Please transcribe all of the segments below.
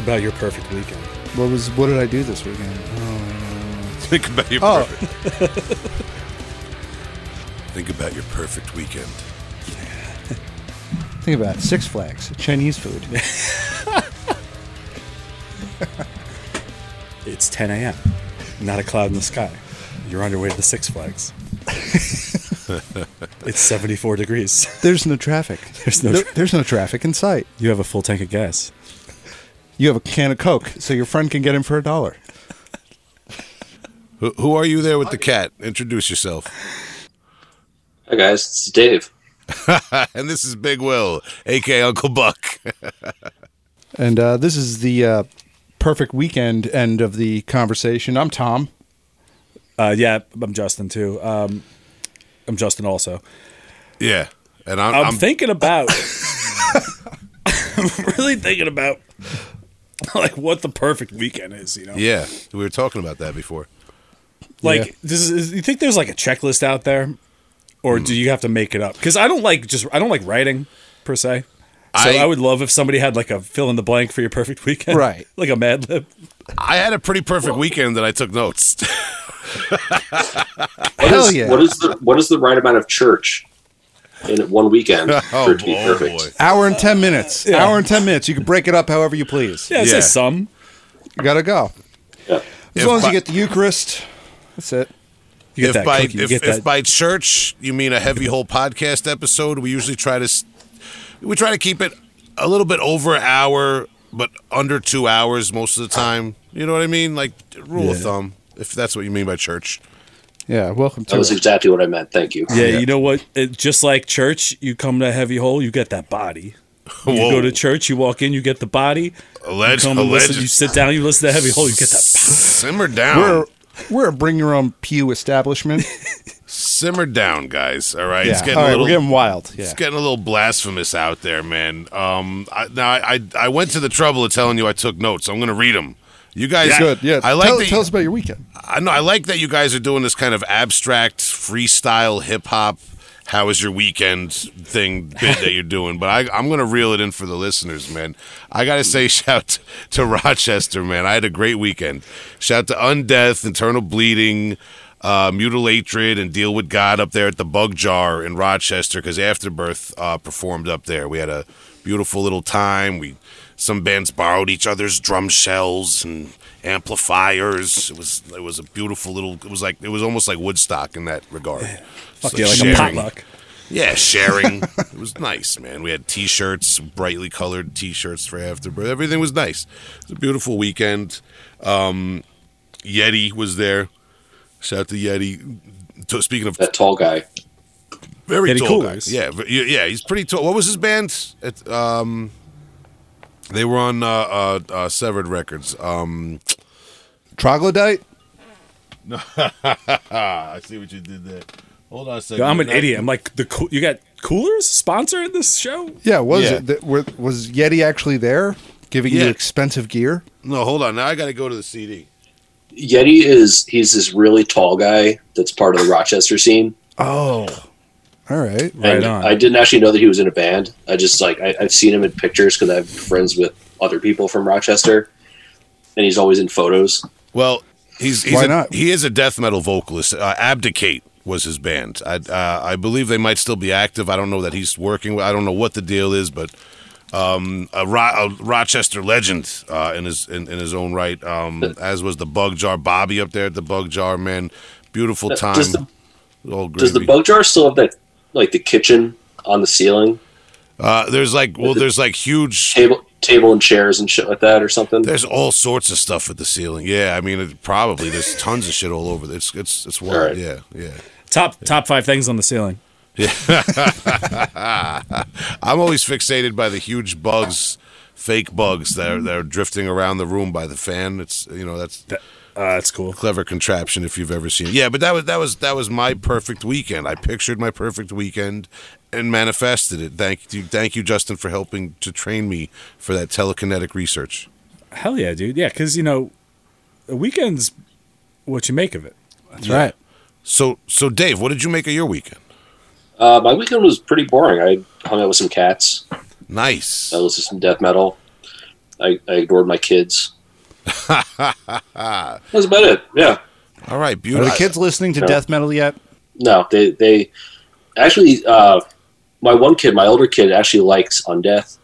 Think about your perfect weekend. What was what did I do this weekend? Oh, Think about your Oh. perfect. Think about your perfect weekend. Think about it. Six Flags, Chinese food. It's 10 a.m. Not a cloud in the sky. You're on your way to the Six Flags. it's 74 degrees. There's no traffic. There's no There- tra- there's no traffic in sight. You have a full tank of gas. You have a can of Coke, so your friend can get in for a dollar. Who, who are you there with the cat? Introduce yourself. Hi guys, it's Dave. and this is Big Will, aka Uncle Buck. And uh, this is the uh, perfect weekend end of the conversation. I'm Tom. Uh, yeah, I'm Justin too. Um, I'm Justin also. yeah, and I'm, I'm, I'm thinking about. I'm really thinking about like what the perfect weekend is. You know, yeah. We were talking about that before. like Yeah. this is. You think there's like a checklist out there, or do you have to make it up? Because I don't like just I don't like writing per se. So I- I, would love if somebody had like a fill in the blank for your perfect weekend, Right. like a Mad Lib. I had a pretty perfect weekend that I took notes. What Hell is- yeah. What is the what is the right amount of church in one weekend oh, for it to be oh, perfect? boy. Hour and ten minutes. Yeah. Hour and ten minutes. You can break it up however you please. Yeah, it Yeah. says some. You gotta go. Yeah. As If long as you get the Eucharist, that's it. You get if that by cookie. You if, get if that. by church you mean a heavy hole podcast episode, we usually try to s- we try to keep it a little bit over an hour, but under two hours most of the time. You know what I mean? Like rule of thumb, if that's what you mean by church. Yeah, welcome to That was it. exactly what I meant. Thank you. yeah, you know what? It, just like church, you come to Heavy Hole, you get that body. You Whoa. go to church, you walk in, you get the body. Alleged, Come and listen, alleged. you sit down, you listen to Heavy Hole, you get that. Simmer down. We're we're a bring your own pew establishment. Simmer down, guys. All right. yeah. It's getting All a little we're getting wild. Yeah. It's getting a little blasphemous out there, man. Um, I, now I, I I went to the trouble of telling you I took notes. I'm going to read them. You guys, Good. Yeah. I like tell, that. tell us about your weekend. I know. I like that you guys are doing this kind of abstract freestyle hip hop. How was your weekend thing bit that you're doing? But I, I'm going to reel it in for the listeners, man. I got to say, shout to Rochester, man. I had a great weekend. Shout to Undeath, Internal Bleeding, uh, Mutilatred, and Deal with God up there at the Bug Jar in Rochester because Afterbirth uh, performed up there. We had a beautiful little time. We some bands borrowed each other's drum shells and amplifiers. It was it was a beautiful little. It was like it was almost like Woodstock in that regard. Fuck It's yeah, like a sharing. potluck. Yeah, sharing. it was nice, man. We had T-shirts, brightly colored T-shirts for Afterbirth. Everything was nice. It was a beautiful weekend. Um, Yeti was there. Shout out to Yeti. To- Speaking of That tall guy. very Yeti tall Coolers. guys, yeah, yeah, he's pretty tall. What was his band? It, um, they were on uh, uh, uh, Severed Records. Um, Troglodyte. I see what you did there. Hold on a second. Yo, I'm an That- idiot. I'm like the cool. You got coolers sponsor in this show? Yeah. Was Yeah. it? That, were, was Yeti actually there, giving Yeah. you expensive gear? No, hold on. Now I got to go to the CD. Yeti is he's this really tall guy that's part of the Rochester scene. Oh. All right. Right and on. I didn't actually know that he was in a band. I just like I, I've seen him in pictures because I have friends with other people from Rochester, and he's always in photos. Well, he's, he's Why a, not? he is a death metal vocalist. Uh, Abdicate was his band. I uh, I believe they might still be active. I don't know that he's working. I don't know what the deal is, but um, a, Ro- a Rochester legend uh, in his in, in his own right. Um, as was the Bug Jar Bobby up there at the Bug Jar man. Beautiful time. Does the does the bug jar still have that like the kitchen on the ceiling, uh, there's like well, there's like huge. table table and chairs and shit like that or something? There's all sorts of stuff at the ceiling. Yeah, I mean, it, probably there's tons of shit all over. It's it's it's wild. right. Yeah, yeah. Top top five things on the ceiling. Yeah, I'm always fixated by the huge bugs, fake bugs that are, that are drifting around the room by the fan. It's you know that's That, uh, that's cool. clever contraption if you've ever seen. it. Yeah, but that was that was that was my perfect weekend. I pictured my perfect weekend and manifested it. Thank you, thank you, Justin, for helping to train me for that telekinetic research. Hell yeah, dude. Yeah, because you know, a weekend's what you make of it. That's right. So so Dave, what did you make of your weekend? Uh, my weekend was pretty boring. I hung out with some cats. Nice. I listened to some death metal. I, I ignored my kids. That's about it. Yeah. All right, Are beautiful. the kids listening to No. death metal yet? No, they they actually uh, my one kid, my older kid, actually likes Undeath.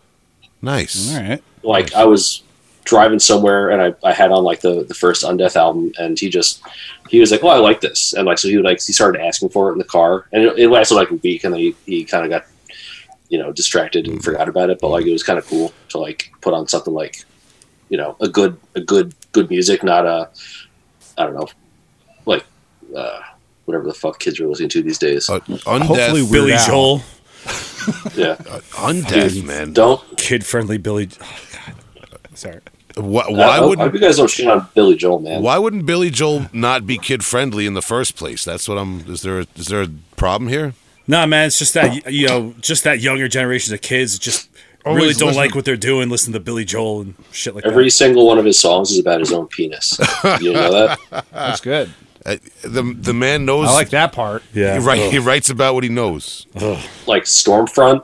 Nice. All right. Like I was driving somewhere and I, I had on like the, the first Undeath album and he just he was like, Oh, I like this and like so he would like he started asking for it in the car and it, it lasted like a week and then he, he kinda got you know, distracted and forgot about it. But like it was kinda cool to like put on something like you know, a good a good good music, not a I don't know, like uh whatever the fuck kids are listening to these days. Uh, Hopefully undeath, Weird Billy Al. Joel, yeah. undeath, man. Don't kid friendly Billy. Oh, God. Sorry. Why, why I hope wouldn't you guys don't shit on Billy Joel, man. why wouldn't Billy Joel not be kid friendly in the first place? That's what I'm. Is there a, is there a problem here? Nah, man, it's just that you know, just that younger generation of kids just really don't listen- like what they're doing. Listen to Billy Joel and shit like Every that. Every single one of his songs is about his own penis. you know that? That's good. Uh, the the man knows. I like that part. Yeah, He, write, he writes about what he knows. Like Stormfront,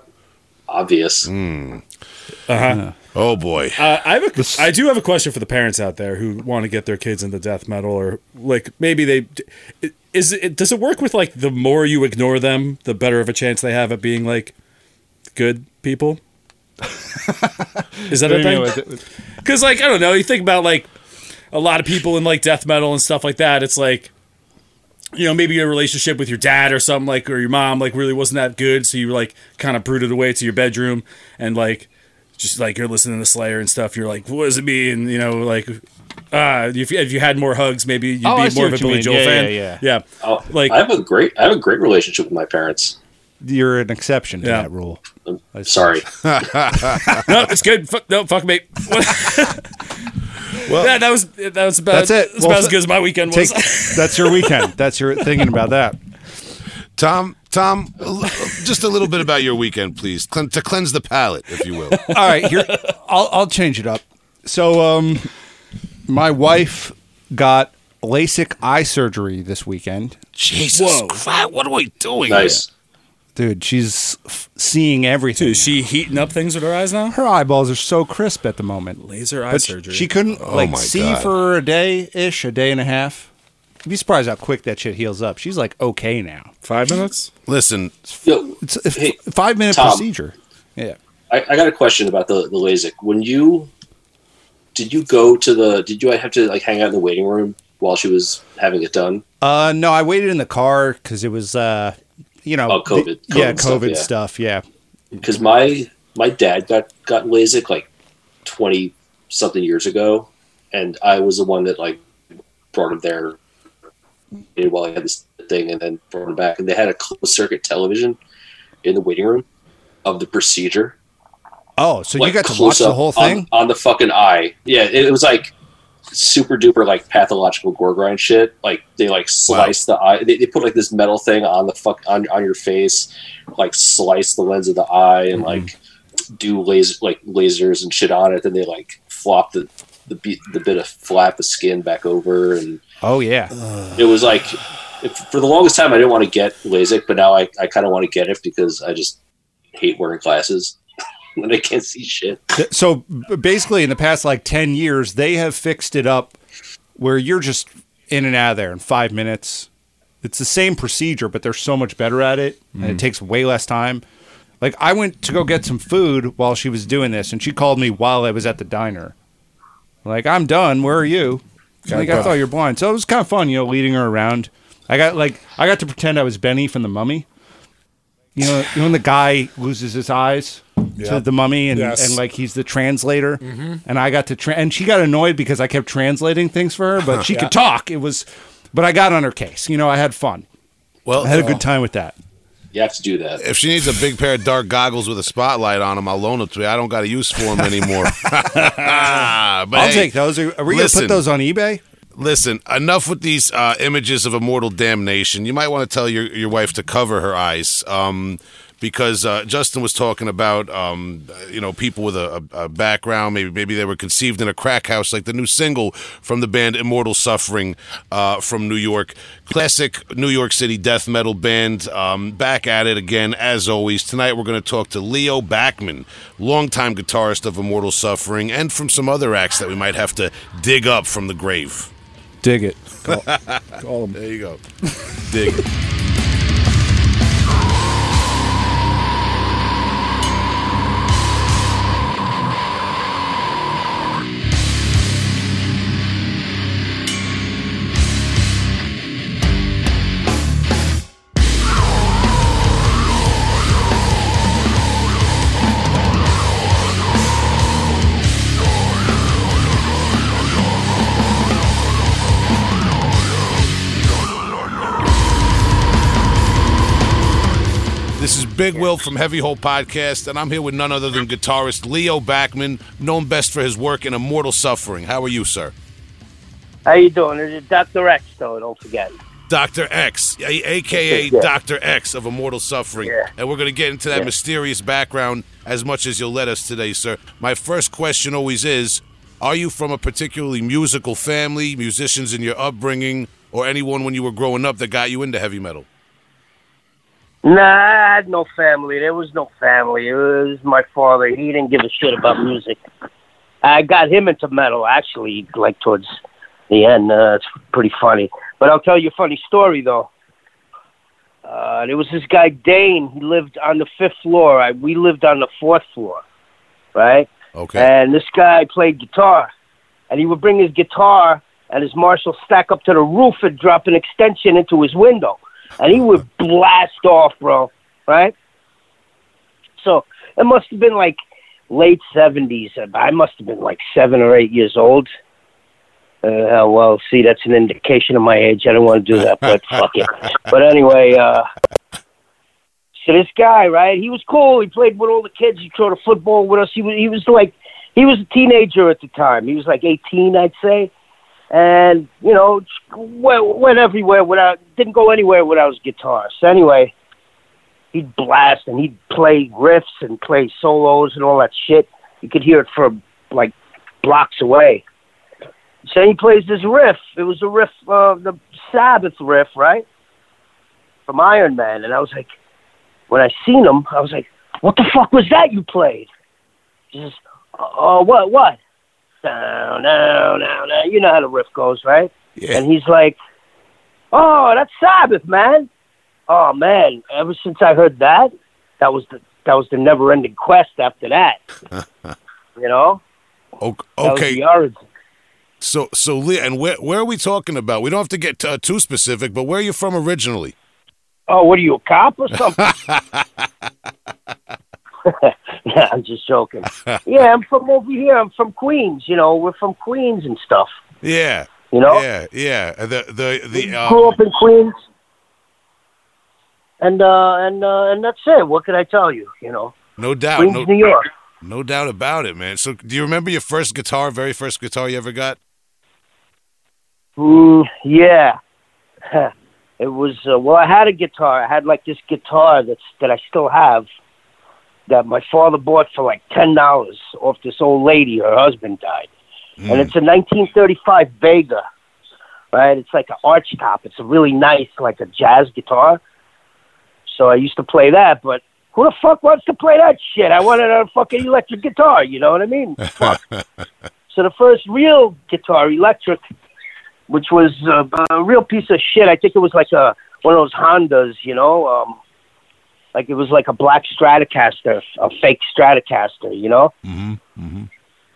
obvious. Uh-huh. Oh boy. Uh, I have a, I do have a question for the parents out there who want to get their kids into death metal, or like maybe they is it does it work with like the more you ignore them, the better of a chance they have at being like good people? Is that a thing? Because like I don't know, you think about like a lot of people in like death metal and stuff like that. It's like you know maybe your relationship with your dad or something like or your mom like really wasn't that good, so you like kind of brooded away to your bedroom and like just like you're listening to Slayer and stuff. You're like, what does it mean? You know, like. Uh, if you, if you had more hugs, maybe you'd Oh, be more of a you Billy mean. Joel Yeah, fan. yeah, yeah. Oh, Like- I have a great, I have a great relationship with my parents. You're an exception to Yeah. that rule. I see. Sorry, No, it's good. Fuck, no, fuck me. Well- yeah, that was that was about That's it. That's Well, about as th- good as my weekend was. Take, that's your weekend. That's your thinking about that. Tom, Tom, just a little bit about your weekend, please, Cle- to cleanse the palate, if you will. All right, here I'll I'll change it up. So, um, my wife got LASIK eye surgery this weekend. Jesus Whoa. Christ, what are we doing? nice. Dude, she's f- seeing everything. Dude, is she heating up things with her eyes now? her eyeballs are so crisp at the moment. Laser eye But surgery. she couldn't Oh like my see God. for a day ish, a day and a half. You'd be surprised how quick that shit heals up. She's like okay now. five minutes. Listen, Yo, It's a f- Hey, five minute Tom. procedure. Yeah. I, I got a question about the the LASIK. When you did you go to the? Did you have to like hang out in the waiting room while she was having it done? Uh, no, I waited in the car because it was, uh, you know, Oh, COVID- the- COVID yeah, stuff, COVID yeah. stuff. Yeah. Because my my dad got got LASIK like twenty something years ago, and I was the one that like brought him there while he had this thing, and then brought him back. And they had a closed circuit television in the waiting room of the procedure. Oh, so you got to watch the whole on- thing? on, the fucking eye. Yeah, it, it was like super duper like pathological gore grind shit. Like they like slice the eye. They, they put like this metal thing on the fuck on on your face, like slice the lens of the eye and mm-hmm. like do laser like lasers and shit on it. Then they like flop the the, be- the bit of flap of skin back over and Oh yeah. it was like if, for the longest time I didn't want to get LASIK, but now I, I kind of want to get it because I just hate wearing glasses when I can't see shit. So basically, in the past like ten years, they have fixed it up where you're just in and out of there in five minutes. It's the same procedure, but they're so much better at it, and it mm-hmm. takes way less time. Like I went to go get some food while she was doing this, and she called me while I was at the diner. Like I'm done. Where are you? Like I thought you're blind. So it was kind of fun, you know, leading her around. I got like I got to pretend I was Benny from the Mummy. You know, you know when the guy loses his eyes to the mummy, and, Yes. and like he's the translator, mm-hmm. and I got to tra- and she got annoyed because I kept translating things for her, but she Yeah. could talk. It was, but I got on her case. You know, I had fun. well, I had a good uh, time with that. You have to do that. if she needs a big pair of dark goggles with a spotlight on them, I'll loan them to you. I don't got a use for them anymore. but I'll hey, take those. Are, are we gonna put those on eBay? Listen, enough with these uh, images of immortal damnation. You might want to tell your, your wife to cover her eyes. Um, because uh, Justin was talking about um, you know people with a, a, background, maybe maybe they were conceived in a crack house, like the new single from the band Immortal Suffering uh, from New York, classic New York City death metal band. Um, back at it again as always. Tonight we're going to talk to Leo Bakman, longtime guitarist of Immortal Suffering, and from some other acts that we might have to dig up from the grave. Dig it. Call, call him. There you go. Dig it. Big Will from Heavy Hole Podcast, and I'm here with none other than guitarist Leo Bakman, known best for his work in Immortal Suffering. How are you, sir? How you doing? It's Dr. X, though, don't forget. Dr. X, a- aka Yeah. Dr. X of Immortal Suffering. Yeah. And we're going to get into that Yeah. mysterious background as much as you'll let us today, sir. My first question always is Are you from a particularly musical family, musicians in your upbringing, or anyone when you were growing up that got you into heavy metal? Nah, I had no family. There was no family. It was my father. He didn't give a shit about music. I got him into metal, actually, like towards the end. Uh, it's pretty funny. But I'll tell you a funny story, though. Uh, there was this guy, Dane. He lived on the fifth floor. I, we lived on the fourth floor, right? Okay. And this guy played guitar. And he would bring his guitar and his Marshall stack up to the roof and drop an extension into his window. And he would blast off, bro. Right? So it must have been like late 70s. I must have been like seven or eight years old. Uh, well, see, that's an indication of my age. I don't want to do that, but fuck it. But anyway, uh, so this guy, right? He was cool. He played with all the kids. He threw the football with us. He was he was like he was a teenager at the time. He was like 18, I'd say. And you know, went, went everywhere without didn't go anywhere without his guitar. So anyway, he'd blast and he'd play riffs and play solos and all that shit. You could hear it from like blocks away. So he plays this riff. It was a riff, uh, the Sabbath riff, right? From Iron Man. And I was like, when I seen him, I was like, what the fuck was that you played? He says, oh, what, what? No, no, no, no. You know how the riff goes, right? Yeah. And he's like, oh, that's Sabbath, man. Oh, man. Ever since I heard that, that was the, that was the never-ending quest after that. you know? O- That was Okay. the. So, so Lee, and where where are we talking about? We don't have to get uh, too specific, but where are you from originally? Oh, what are you, a cop or something? yeah, I'm just joking. Yeah, I'm from over here. I'm from Queens. You know, we're from Queens and stuff. Yeah, You know, yeah, yeah. The the the grew um, up in Queens, and uh, and uh, and that's it. What can I tell you? You know, no doubt, Queens, no, New York. no doubt about it, man. So, do you remember your first guitar, very first guitar you ever got? Mm, yeah, it was. Uh, well, I had a guitar. I had like this guitar that's that I still have. That my father bought for like ten dollars off this old lady. Her husband died. and it's a 1935 Vega, right? It's like an arch top. It's a really nice, like a jazz guitar. So I used to play that, but who the fuck wants to play that shit? I wanted a fucking electric guitar. You know what I mean? Fuck. so the first real guitar, electric, which was uh, a real piece of shit. I think it was like a one of those Hondos, you know, um, like it was like a black Stratocaster, a fake Stratocaster, you know. Mm-hmm.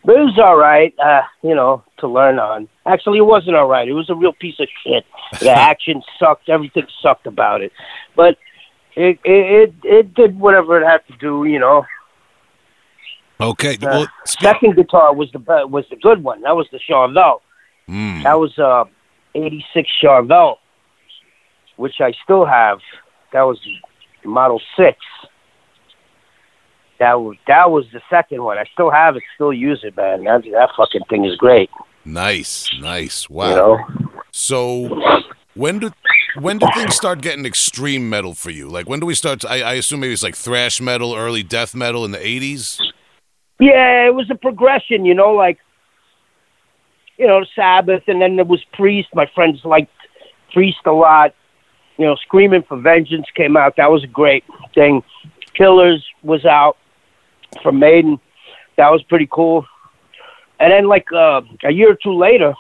But it was all right, uh, you know, to learn on. Actually, it wasn't all right. It was a real piece of shit. The action sucked. Everything sucked about it. But it it it, did whatever it had to do, you know. Okay. Uh, well, second guitar was the was the good one. That was the Charvel. Mm. That was uh, 86 Charvel, which I still have. That was Model 6. That was, that was the second one. I still have it, still use it, man. That, that fucking thing is great. nice, nice. Wow. You know? So, when did when do things start getting extreme metal for you? Like when do we start? I, I assume maybe it's like thrash metal, early death metal in the '80s. Yeah, it was a progression, you know, like you know, Sabbath, and then there was Priest. My friends liked Priest a lot. You know, Screaming for Vengeance came out. That was a great thing. Killers was out from Maiden. That was pretty cool. And then, like uh, a year or two later,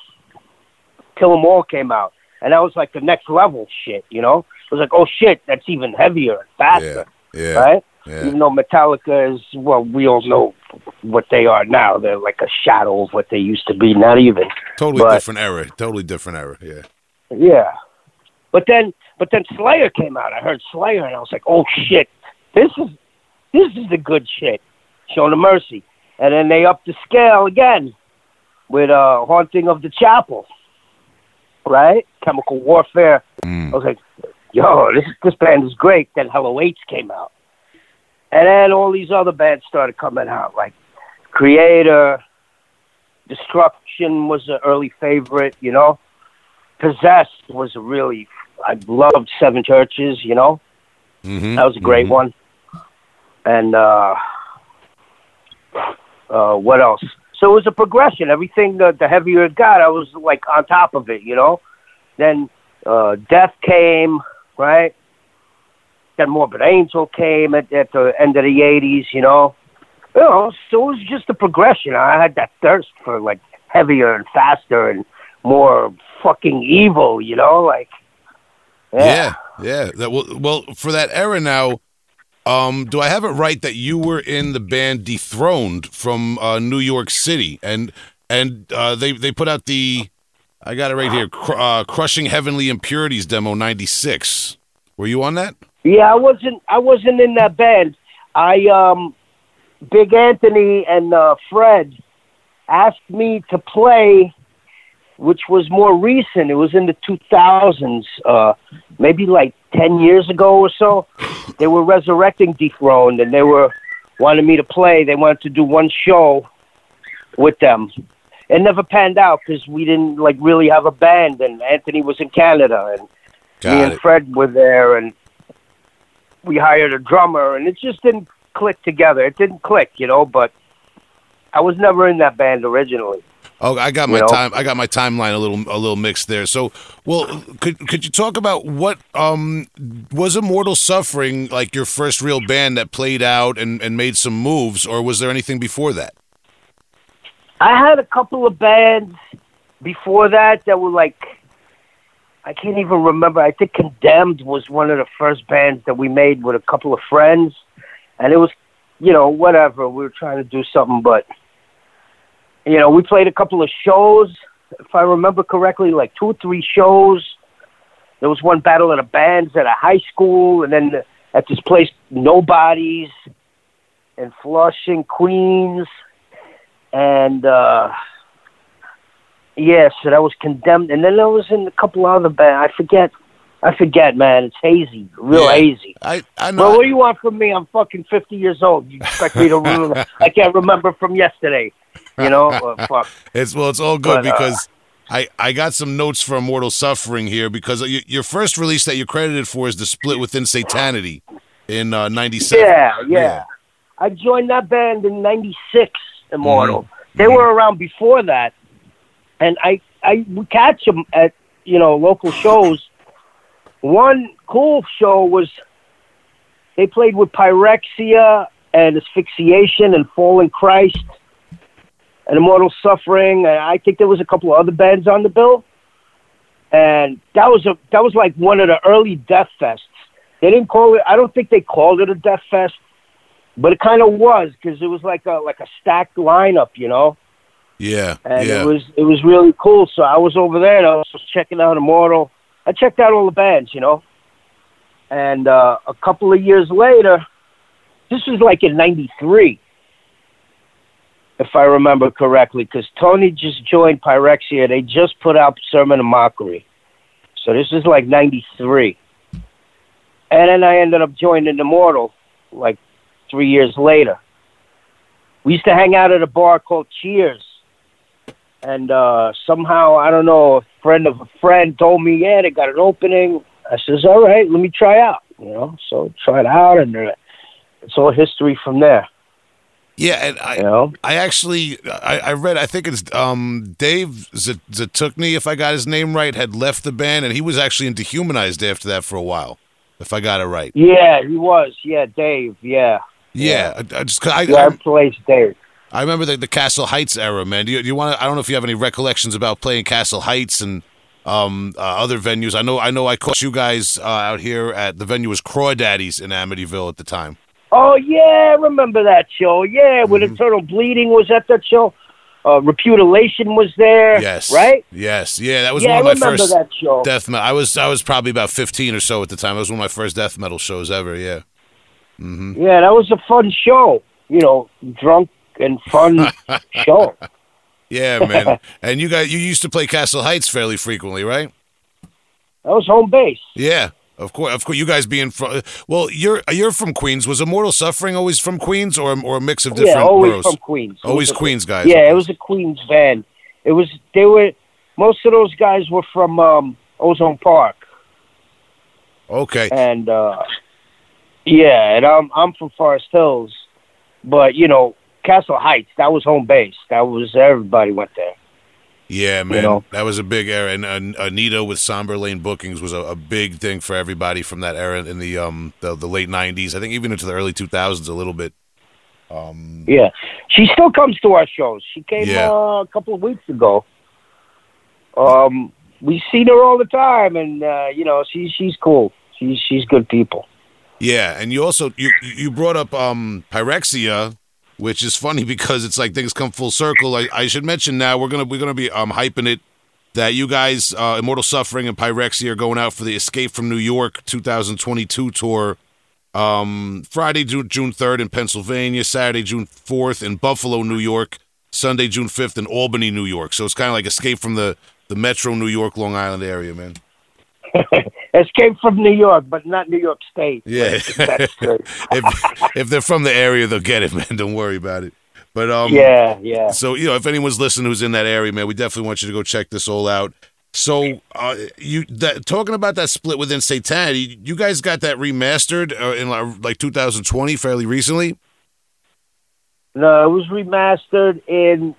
Kill 'Em All came out, and that was like the next level shit. You know, it was like, oh shit, that's even heavier and faster, Yeah, yeah, right? yeah. Even though Metallica is, well, we all know what they are now. They're like a shadow of what they used to be. Not even. Totally But- different era. Totally different era. Yeah. Yeah. But then but then Slayer came out. I heard Slayer and I was like, Oh shit, this is this is the good shit. Show no mercy. And then they upped the scale again with uh Haunting of the Chapel. Right? Chemical warfare. Mm. I was like, yo, this this band is great. Then Hell Awaits came out. And then all these other bands started coming out, like Kreator, Destruction was an early favorite, you know. Possessed was a really I loved Seven Churches, you know. Mm-hmm. That was a great one. And uh uh what else? So it was a progression. Everything uh, the heavier it got, I was like on top of it, you know. Then uh Death came, right? Then Morbid Angel came at, at the end of the eighties, you know. You know, so it was just a progression. I had that thirst for like heavier and faster and more fucking evil, you know, like Yeah, yeah. That well, well, for that era now, um, do I have it right that you were in the band Dethroned from uh, New York City, and and uh, they they put out the, I got it right here, cr- uh, Crushing Heavenly Impurities demo '96. Were you on that? Yeah, I wasn't. I wasn't in that band. I um, Big Anthony and uh, Fred asked me to play, which was more recent. It was in the 2000s, uh, maybe like 10 years ago or so. They were resurrecting Dethroned, and they were wanted me to play. They wanted to do one show with them. It never panned out because we didn't like really have a band, and Anthony was in Canada, and me Got and. Fred were there, and we hired a drummer, and it just didn't click together. It didn't click, you know. But I was never in that band originally. Oh, I got You my know? time. I got my timeline a little a little mixed there. So, well, could could you talk about what um was Immortal Suffering like your first real band that played out and and made some moves, or was there anything before that? I had a couple of bands before that that were like, I can't even remember. I think Condemned was one of the first bands that we made with a couple of friends, and it was, you know, whatever. We were trying to do something, but you know, we played a couple of shows, if I remember correctly, like two or three shows. There was one battle of the bands at a high school, and then at this place, Nobody's in Flushing, Queens and uh yeah, so that was condemned, and then I was in a couple other bands. I forget, I forget, man. It's hazy, real Yeah. hazy. I I Well, know. what do you want from me? I'm fucking fifty years old. You expect me to remember? I can't remember from yesterday. You know, uh, fuck. It's well, it's all good But, uh, because I I got some notes for Immortal Suffering here because y- your first release that you're credited for is the split with Insanity in uh, '97. Yeah, yeah, I joined that band in '96. Immortal. Mm-hmm. They were around before that, and I I would catch them at you know local shows. One cool show was they played with Pyrexia and Asphyxiation and Fallen Christ and Immortal Suffering. And I think there was a couple of other bands on the bill, and that was a that was like one of the early Death Fests. They didn't call it. I don't think they called it a Death Fest, but it kind of was because it was like a like a stacked lineup, you know. yeah, And yeah. it was it was really cool. So I was over there and I was checking out Immortal. I checked out all the bands, you know. And uh, a couple of years later, this was like in '93, if I remember correctly, because Tony just joined Pyrexia. They just put out Sermon of Mockery, so this is like '93. And then I ended up joining Immortal like three years later. We used to hang out at a bar called Cheers and uh somehow I don't know a friend of a friend told me yeah they got an opening I says, all right, let me try out. You know, so tried out, and uh, it's all history from there. Yeah, and I You know, I actually I, I read I think it's um Dave Z- Zatukny if I got his name right had left the band and he was actually in Dehumanized after that for a while if I got it right. yeah, he was. Yeah, Dave. Yeah, Yeah, I, I just I, yeah, I placed Dave. I remember the, the Castle Heights era, man. Do you, do you want? I don't know if you have any recollections about playing Castle Heights and um, uh, other venues. I know, I know, I caught you guys uh, out here at the venue was Crawdaddies in Amityville at the time. Oh yeah, I remember that show. Yeah, when Mm-hmm. Internal Bleeding was at that show. Uh, Repudiation was there. Yes, Right. Yes, yeah, that was yeah, one of my remember first that show. death metal. I was I was probably about fifteen or so at the time. It was one of my first death metal shows ever. Yeah. Yeah, that was a fun show. You know, drunk and fun show. Yeah, man. and you guys, you used to play Castle Heights fairly frequently, right? That was home base. Yeah, of course. Of course, you guys being from well, you're you're from Queens. Was Immortal Suffering always from Queens, or or a mix of different yeah, always boroughs? from Queens. Always was a- Queens guys. Yeah, it was a Queens band. It was they were most of those guys were from um, Ozone Park, Okay. and uh, yeah, and I'm I'm from Forest Hills, but you know Castle Heights that was home base. That was everybody went there. Yeah, man, know? that was a big era, and uh, Anita with Somber Lane bookings was a, a big thing for everybody from that era in the um the, the late '90s. I think even into the early 2000s a little bit. Um, Yeah, she still comes to our shows. She came Yeah. uh, a couple of weeks ago. Um, we see her all the time, and uh, you know she's she's cool. She's she's good people. yeah, and you also you you brought up um Pyrexia, which is funny because it's like things come full circle. I, I should mention now we're gonna we're gonna be um hyping it that you guys uh, Immortal Suffering and Pyrexia are going out for the Escape from New York 2022 tour. Um, Friday, June, June 3rd in Pennsylvania, Saturday, June 4th in Buffalo, New York, Sunday, June 5th in Albany, New York. So it's kind of like Escape from the, the metro New York, Long Island area, man. Escape from New York, but not New York State. Yeah. If, if they're from the area, they'll get it, man. Don't worry about it. But, um, yeah, yeah. So you know, if anyone's listening who's in that area, man, we definitely want you to go check this all out. So uh, you that talking about that split with Insanity, you guys got that remastered uh, in like, like 2020, fairly recently. No, it was remastered in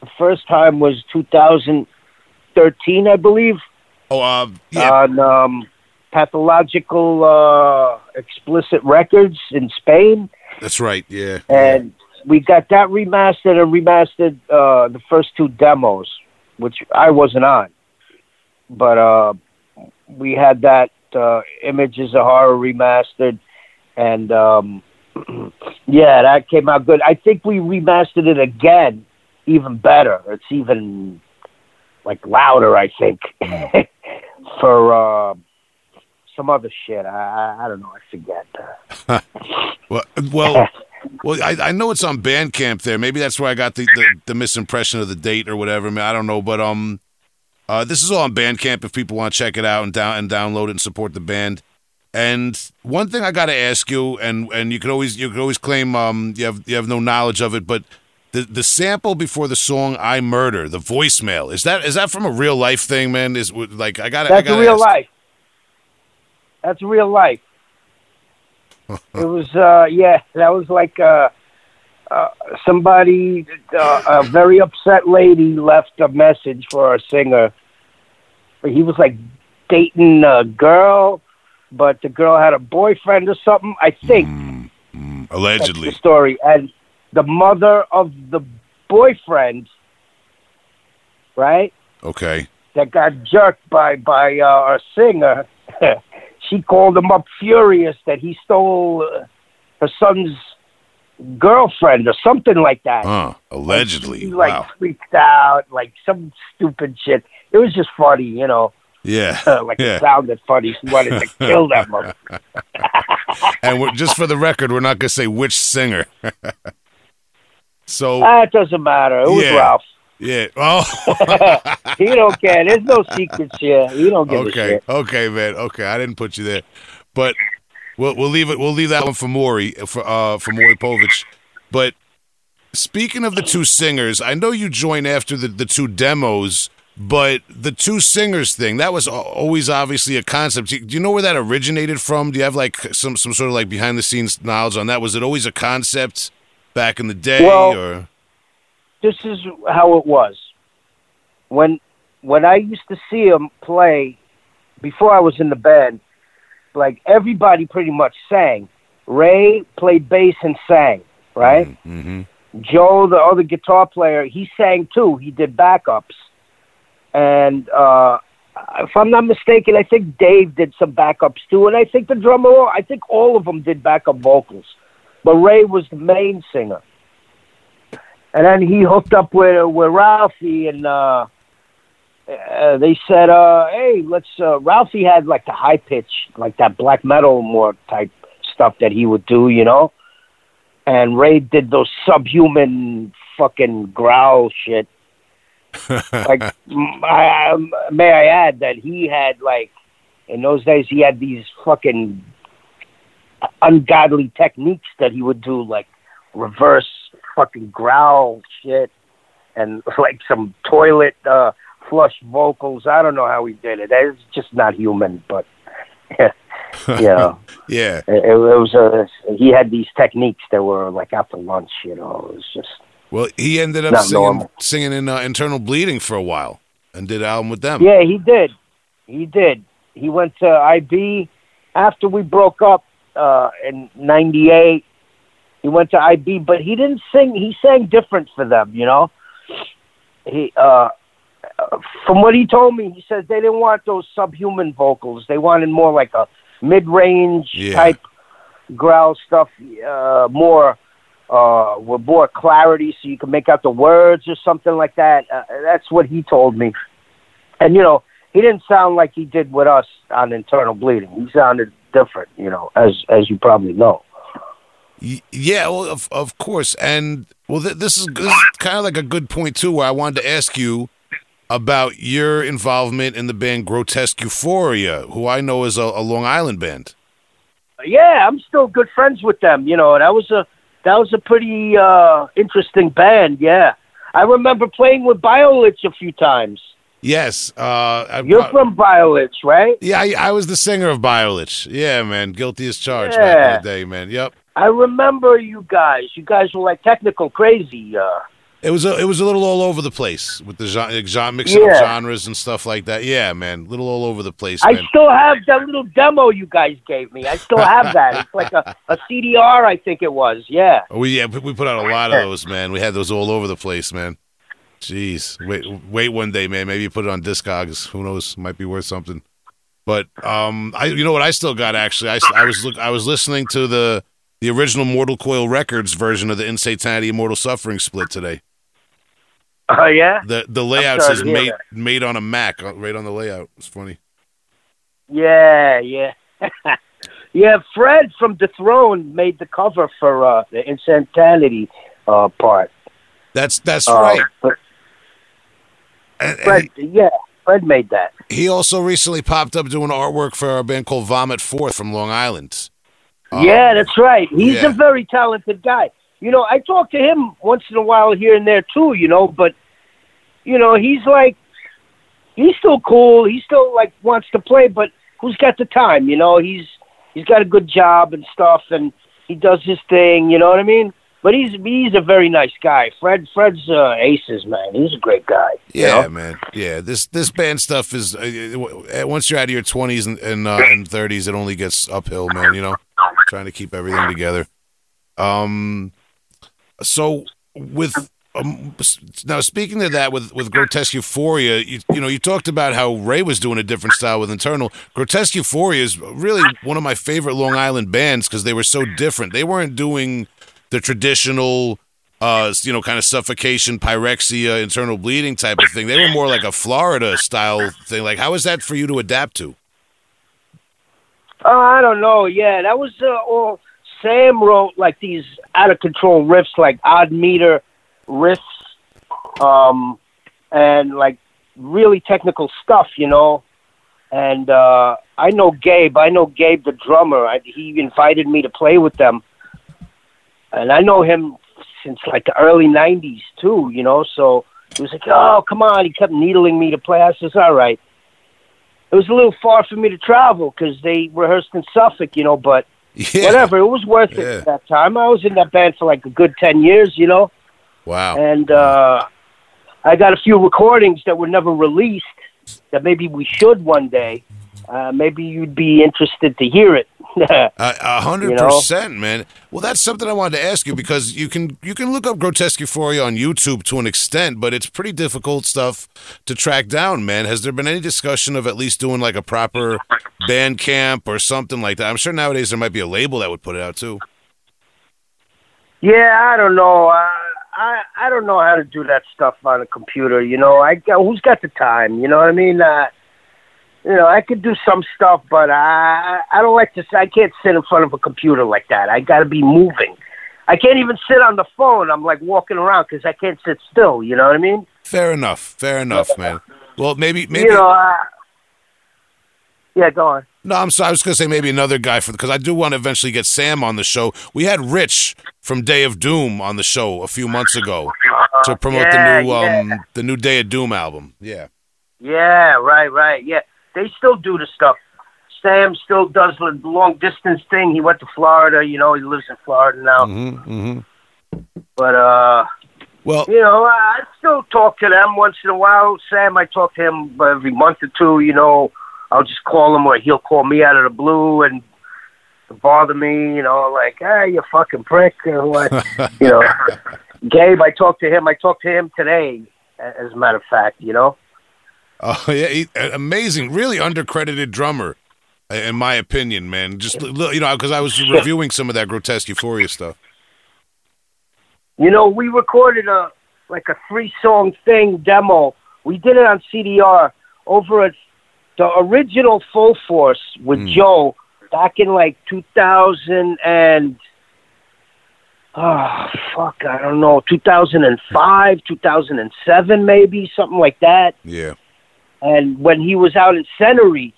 the first time was 2013, I believe, Oh, uh, yeah, on um, Pathological uh, Explicit Records in Spain, that's right. Yeah, and we got that remastered and remastered uh, the first two demos, which I wasn't on, but uh, we had that uh, Images of Horror remastered, and um, yeah, that came out good. I think we remastered it again, even better. It's even like louder, I think, for uh, some other shit. I, I I don't know. I forget. Well, well, well. I, I know it's on Bandcamp there. Maybe that's where I got the, the, the misimpression of the date or whatever. Man, I don't know, but um, uh, this is all on Bandcamp if people want to check it out and down and download it and support the band. And one thing I got to ask you, and and you could always you could always claim um you have you have no knowledge of it, but the the sample before the song "I Murder," the voicemail is that is that from a real life thing, man? Is like I got I That's gotta real ask. life. That's real life. it was, uh, yeah, that was like uh, uh, somebody, uh, a very upset lady left a message for a singer. He was like dating a girl, but the girl had a boyfriend or something. I think Mm, that's Allegedly, the story. And the mother of the boyfriend, right? okay. that got jerked by by uh, our singer. she called him up furious that he stole uh, her son's girlfriend or something like that. Huh? Allegedly, He like wow. freaked out, like some stupid shit. It was just funny, you know. Yeah, like yeah. it sounded funny. She wanted to kill that mother. and we're, just for the record, we're not going to say which singer. so Ah, it doesn't matter. It was Yeah. Ralph. yeah. Oh, He don't care. There's no secrets here. He don't give a okay, shit. okay, okay, man. Okay, I didn't put you there, but we'll we'll leave it. We'll leave that one for Maury for uh for Maury Povich. But speaking of the two singers, I know you joined after the the two demos. But the two singers thing, that was always obviously a concept. Do you- do you know where that originated from? Do you have like some, some sort of like behind the scenes knowledge on that? Was it always a concept back in the day Well- or this is how it was. When when I used to see him play before I was in the band, like everybody pretty much sang. Ray played bass and sang, right? mm-hmm. Joe, the other guitar player, he sang too. He did backups. And uh if I'm not mistaken, I think Dave did some backups too, and I think the drummer, I think all of them did backup vocals, but Ray was the main singer. And then he hooked up with with Ralphie, and uh, uh, they said, uh, "Hey, let's." Uh, Ralphie had like the high pitch, like that black metal more type stuff that he would do, you know. And Ray did those subhuman fucking growl shit. like, I, um, may I add that he had like in those days he had these fucking ungodly techniques that he would do, like reverse fucking growl shit and like some toilet uh, flush vocals. I don't know how he did it. It's just not human, but you know, Yeah. it, it was a. He had these techniques that were like after lunch. You know, it was just Well, he ended up singing, normal. singing in uh, Internal Bleeding for a while and did an album with them. Yeah, he did. He did. He went to IB after we broke up uh, in '98. He went to IB, but he didn't sing. He sang different for them. You know, he. Uh, from what he told me, he said they didn't want those subhuman vocals. They wanted more like a mid-range Yeah. type growl stuff, uh, more uh, with more clarity, so you can make out the words or something like that. Uh, that's what he told me. And you know, he didn't sound like he did with us on Internal Bleeding. He sounded different, you know, as as you probably know. Yeah, well, of of course, and well, th- this is, this is kind of like a good point too, where I wanted to ask you about your involvement in the band Grotesqueuphoria, who I know is a, a Long Island band. Yeah, I'm still good friends with them. You know, that was a that was a pretty uh, interesting band. Yeah, I remember playing with Biolich a few times. Yes, uh, I, You're from Biolich, right? yeah, I, I was the singer of Biolich. Yeah, man, guilty as charged back Yeah. in the day, man. Yep, I remember you guys. You guys were like technical crazy. Uh, it was a, it was a little all over the place with the genre, genre mixing Yeah. up genres and stuff like that. Yeah, man, little all over the place, I man. still have that little demo you guys gave me. I still have that. It's like a, a CDR, I think it was. Yeah. We yeah, we put out a lot of those, man. We had those all over the place, man. Jeez, wait, wait one day, man. Maybe you put it on Discogs. Who knows? Might be worth something. But um, I, you know what? I still got actually. I, I was look, I was listening to the the original Mortal Coil Records version of the Insanity Immortal Suffering split today. Oh yeah. The the layout says made that. made on a Mac uh, right on the layout. It's funny. Yeah, yeah. yeah, Fred from Dethrone made the cover for uh, the Insanity uh, part. That's that's Uh, right. but And- and Fred, yeah, Fred made that. he also recently popped up doing artwork for a band called Vomit Forth from Long Island. Um, yeah, that's right. He's yeah. a very talented guy. You know, I talk to him once in a while here and there too. You know, but you know, he's like, he's still cool. He still like wants to play, but who's got the time? You know, he's he's got a good job and stuff, and he does his thing. You know what I mean? But he's he's a very nice guy. Fred Fred's uh, aces, man. He's a great guy. you Yeah, know? man. Yeah, this this band stuff is uh, uh, once you're out of your twenties and and, uh, and thirties, it only gets uphill, man. You know, trying to keep everything together. Um, so with um, now speaking of that, with with Grotesqueuphoria, you, you know, you talked about how Ray was doing a different style with Internal. Grotesqueuphoria is really one of my favorite Long Island bands because they were so different. They weren't doing the traditional uh, you know, kind of suffocation, pyrexia, internal bleeding type of thing. They were more like a Florida style thing. Like, how is that for you to adapt to? Uh, I don't know. Yeah, that was uh, all. Sam wrote like these out of control riffs, like odd meter riffs, um, and like really technical stuff, you know. And uh, I know Gabe. I know Gabe, the drummer. I, he invited me to play with them, and I know him since like the early '90s too. You know, so He was like, "Oh, come on!" He kept needling me to play. I says, "All right." It was a little far for me to travel because they rehearsed in Suffolk, you know. But Yeah. whatever, it was worth it at that time. I was in that band for like a good ten years, you know, Wow. and uh, I got a few recordings that were never released that maybe we should one day. Uh, maybe you'd be interested to hear it. A a hundred percent, man. Well, that's something I wanted to ask you because you can you can look up Grotesqueuphoria on YouTube to an extent, but it's pretty difficult stuff to track down, man. Has there been any discussion of at least doing like a proper Bandcamp or something like that? I'm sure nowadays there might be a label that would put it out too. Yeah, I don't know. I, I I don't know how to do that stuff on a computer. You know, I who's got the time? You know what I mean? Uh, you know, I could do some stuff, but I I don't like to. I can't sit in front of a computer like that. I got to be moving. I can't even sit on the phone. I'm like walking around because I can't sit still. You know what I mean? Fair enough. Fair enough, man. Well, maybe maybe You know. Uh, yeah, go on. No, I'm sorry. I was going to say maybe another guy for because I do want to eventually get Sam on the show. We had Rich from Day of Doom on the show a few months ago to promote yeah, the new um yeah. the new Day of Doom album. Yeah. Yeah, right, right. Yeah, they still do the stuff. Sam still does the long distance thing. He went to Florida. You know, he lives in Florida now. Mm-hmm, mm-hmm. But uh, Well, you know, I still talk to them once in a while. Sam, I talk to him every month or two. You know, I'll just call him, or he'll call me out of the blue and bother me. You know, like, hey, you fucking prick, or what? you know, Gabe, I talked to him. I talked to him today, as a matter of fact. You know. Oh yeah, he, uh, amazing, really undercredited drummer, uh, in my opinion, man. Just you know, because I was reviewing some of that Grotesqueuphoria stuff. You know, we recorded a like a three song thing demo. We did it on CDR over at the original Full Force with Joe back in like 2000 and oh fuck, I don't know, 2005, 2007 maybe, something like that. Yeah. And when he was out in Centereach,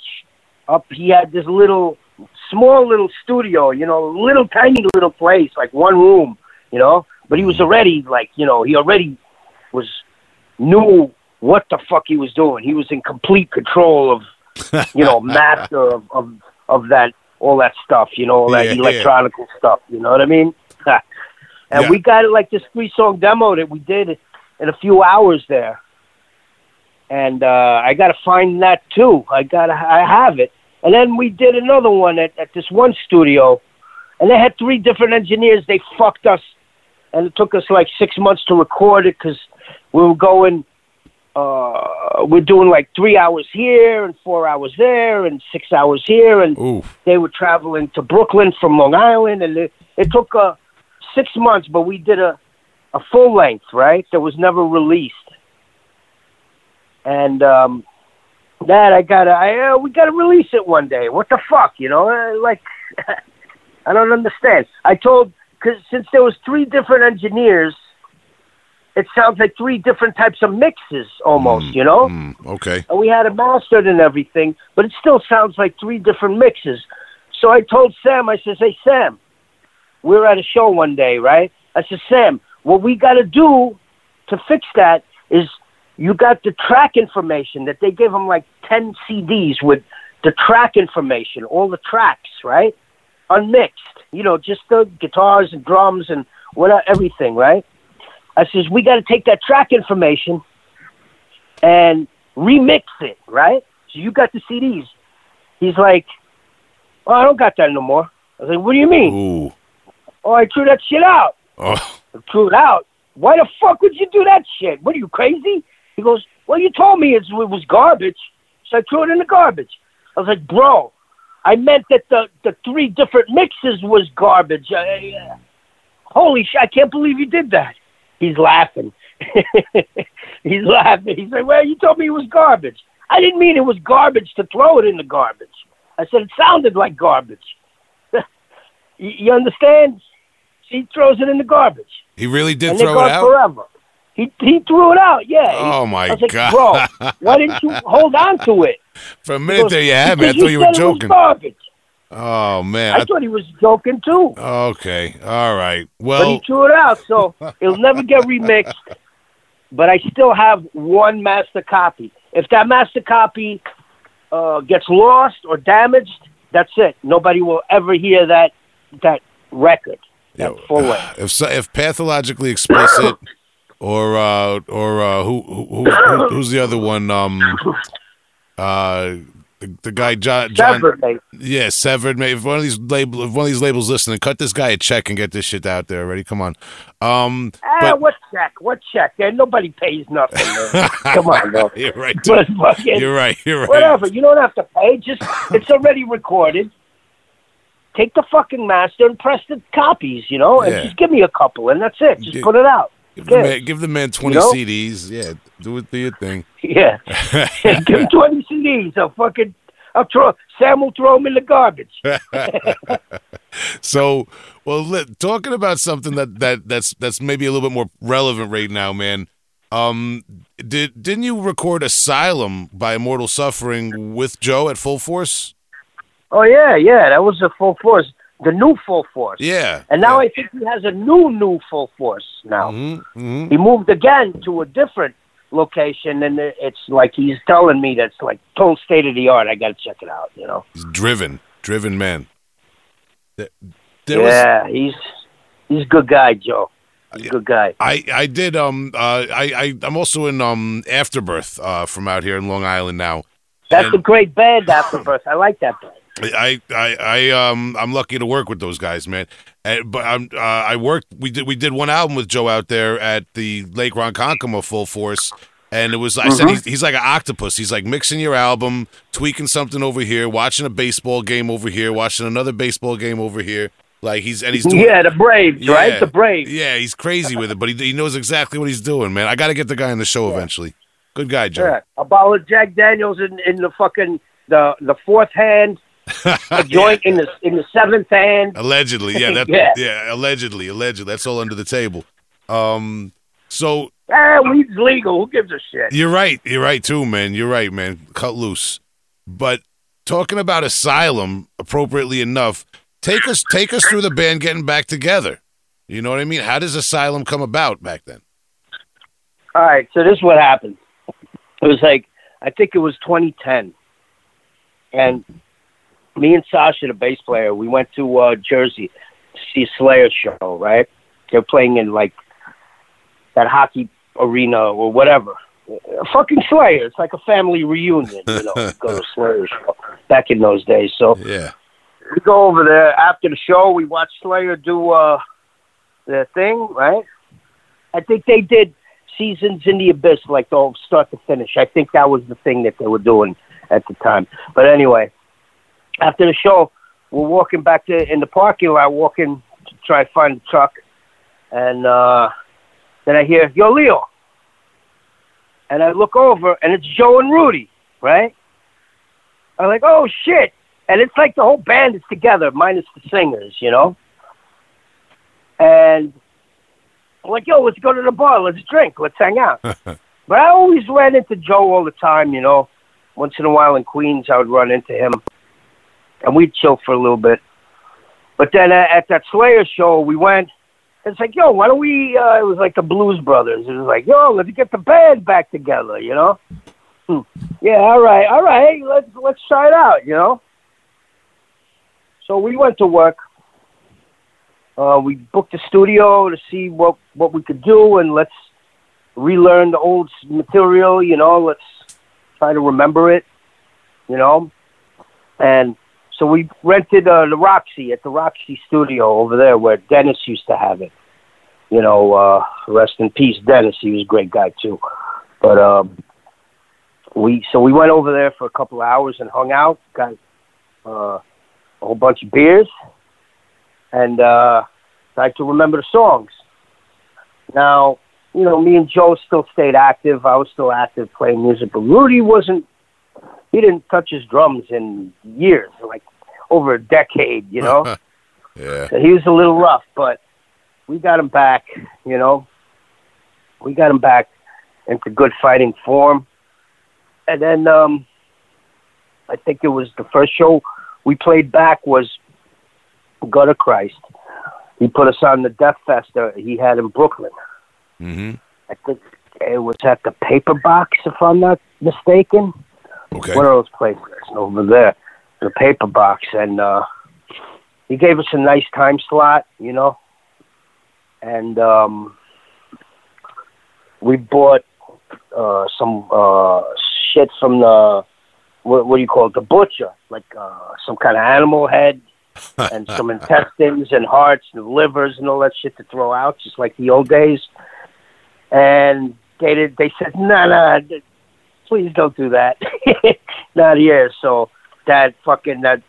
up he had this little small little studio, you know, little tiny little place, like one room, you know. But he was already like, you know, he already was knew what the fuck he was doing. He was in complete control of, you know, master of of, of that all that stuff, you know, all that Yeah, yeah. stuff. You know what I mean? and Yeah. we got it like this three song demo that we did in a few hours there and uh, I got to find that too. I got to I have it. And then we did another one at, at this one studio, and they had three different engineers. They fucked us, and it took us like six months to record it because we were going. Uh, we're doing like three hours here and four hours there and six hours here, and Ooh. they were traveling to Brooklyn from Long Island, and it, it took uh, six months, but we did a a full length, right? That was never released and um, that I gotta, I uh, we gotta release it one day. What the fuck, you know? Uh, like, I don't understand. I told because since there was three different engineers, it sounds like three different types of mixes almost, you know. Mm, okay. And we had it mastered and everything, but it still sounds like three different mixes. So I told Sam, I says, "Hey Sam, we're at a show one day, right?" I said, "Sam, what we got to do to fix that is you got the track information that they gave them like 10 CDs with the track information, all the tracks, right? Unmixed, you know, just the guitars and drums and whatever, everything, right? I says, we got to take that track information and remix it, right? So you got the CDs. He's like, oh, I don't got that no more. I was like, what do you mean? Ooh. Oh, I threw that shit out. Oh. I threw it out. Why the fuck would you do that shit? What are you crazy? He goes, well, you told me it was garbage, so I threw it in the garbage. I was like, bro, I meant that the the three different mixes was garbage. I, uh, holy shit! I can't believe you did that. He's laughing. He's laughing. He's like, well, you told me it was garbage. I didn't mean it was garbage to throw it in the garbage. I said it sounded like garbage. you, you understand? He throws it in the garbage He really did and throw it out. forever. He he threw it out. Yeah. Oh, my I was like, God. bro, why didn't you hold on to it? For a minute there, you had me. I thought you were said it was joking. Oh man. I thought he was joking too, okay. All right. but Well. he threw it out, so it'll never get remixed. but I still have one master copy. If that master copy uh, gets lost or damaged, that's it. Nobody will ever hear that that record, that Yo, full length. If so, if pathologically explicit, or uh, or uh, who, who, who who who's the other one? Um, uh, the, the guy John, John Severed, mate. yeah, severed. Maybe if one of these label, if one of these labels listening, cut this guy a check and get this shit out there already. Come on. Um, Ah, but what check? What check? And nobody pays nothing. Come on, bro. you're right. But fucking, You're right. You're right. whatever. You don't have to pay. Just it's already recorded. Take the fucking master and press the copies, you know, and Yeah. just give me a couple, and that's it. Just Gi- put it out. Give the, man, give the man twenty know? CDs. Yeah, do it. Do your thing. Yeah. give him twenty CDs. I'll fucking. I'll throw. Sam will throw them in the garbage. So, well, li- talking about something that, that that's that's maybe a little bit more relevant right now, man. Um, did didn't you record Asylum by Immortal Suffering with Joe at Full Force? Oh yeah, yeah. That was a full force. The new full force. Yeah. And now I think he has a new new full force now. hmm hmm he moved again to a different location and it's like he's telling me that's like total state of the art i gotta check it out you know He's driven, driven man. There, there was yeah he's he's a good guy joe he's a good guy I I did um uh I I I'm also in um Afterbirth uh from out here in Long Island now. that's And- a great band afterbirth i like that band I, I, I, um, I'm lucky to work with those guys, man. And, but I'm, uh, I worked. We did, we did one album with Joe out there at the Lake Ronkonkoma Full Force, and it was. I said he's, he's like an octopus. He's like mixing your album, tweaking something over here, watching a baseball game over here, watching another baseball game over here. Like he's and he's doing. yeah the braves Yeah. right the braves Yeah, he's crazy with it, but he, he knows exactly what he's doing, man. I got to get the guy on the show eventually. Good guy, Joe. yeah. a bottle of jack daniels in, in the fucking the the fourth hand a joint in the in the seventh hand Allegedly, yeah, that, Yeah. yeah, allegedly, allegedly. That's all under the table. Um, so ah weed's legal who gives a shit you're right, you're right too, man. You're right, man. Cut loose. But talking about Asylum, appropriately enough, take us take us through the band getting back together. You know what I mean? How does Asylum come about back then? All right, so this is what happened. It was like I think it was 2010, and me and Sasha, the bass player, we went to uh, Jersey to see a Slayer show. Right? They're playing in like that hockey arena or whatever. Fucking Slayer. It's like a family reunion. You know, go to Slayer show back in those days. So Yeah. we go over there after the show. We watch Slayer do uh, their thing, right? I think they did Seasons in the Abyss, like the start to finish. I think that was the thing that they were doing at the time. But anyway, after the show, we're walking back to in the parking lot, walking to try to find the truck, and uh, then I hear Yo Leo, and I look over, and it's Joe and Rudy, right? I'm like, oh shit! And it's like the whole band is together, minus the singers, you know. And I'm like, yo, let's go to the bar, let's drink, let's hang out. but I always ran into Joe all the time, you know. Once in a while in Queens, I would run into him, and we'd chill for a little bit. But then uh, at that Slayer show, we went. It's like, yo, why don't we? Uh, it was like the Blues Brothers. It was like, yo, let's get the band back together, you know. Hmm. Yeah, all right, all right. Let's let's try it out, you know. So we went to work. Uh, we booked a studio to see what what we could do, and let's relearn the old material. You know, let's try to remember it. You know, and so we rented uh, the Roxy at the Roxy Studio over there, where Dennis used to have it. You know, uh, rest in peace, Dennis. He was a great guy too. But um, we so we went over there for a couple of hours and hung out. Got uh, a whole bunch of beers, and uh, tried to remember the songs. Now, you know, me and Joe still stayed active. I was still active playing music, but Rudy wasn't. He didn't touch his drums in years, like over a decade. You know, Yeah. so he was a little rough, but we got him back. You know, we got him back into good fighting form. And then um, I think it was the first show we played back was Gutter Christ. He put us on the Death Fest that he had in Brooklyn. Mm-hmm. I think it was at the Paper Box, if I'm not mistaken. Okay. One of those places over there, the Paper Box, and uh, he gave us a nice time slot, you know, and um, we bought uh, some uh, shit from the what, what do you call it, the butcher, like uh, some kind of animal head and some intestines and hearts and livers and all that shit to throw out, just like the old days. And they did. They said, "No, no, d- please don't do that, not here." So that fucking that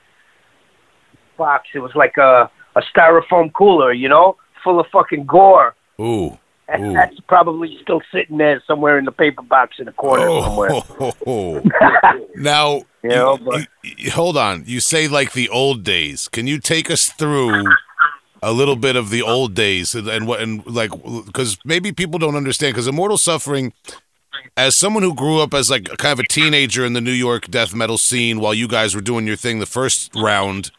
box, it was like a a styrofoam cooler, you know, full of fucking gore. Ooh. And Ooh. that's probably still sitting there somewhere in the paper box in the corner oh, somewhere. Oh. oh. now, You know, you- you- hold on. You say like the old days. Can you take us through a little bit of the old days and, and what and like because maybe people don't understand because Immortal Suffering. As someone who grew up as like kind of a teenager in the New York death metal scene while you guys were doing your thing the first round,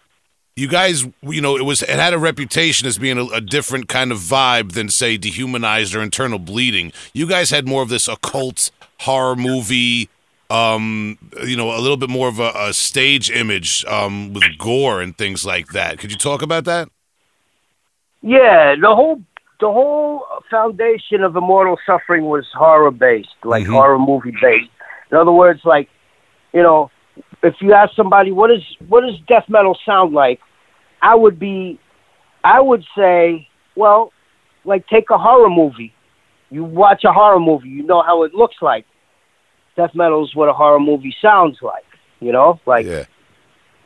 you guys, you know, it was it had a reputation as being a, a different kind of vibe than say Dehumanized or Internal Bleeding. You guys had more of this occult horror movie, um, you know, a little bit more of a, a stage image um, with gore and things like that. Could you talk about that? Yeah, the whole the whole foundation of Immortal Suffering was horror based, like Mhm. horror movie based. In other words, like you know, if you ask somebody what is what does death metal sound like, I would be, I would say, well, like take a horror movie. You watch a horror movie, you know how it looks like. Death metal is what a horror movie sounds like. You know, like yeah.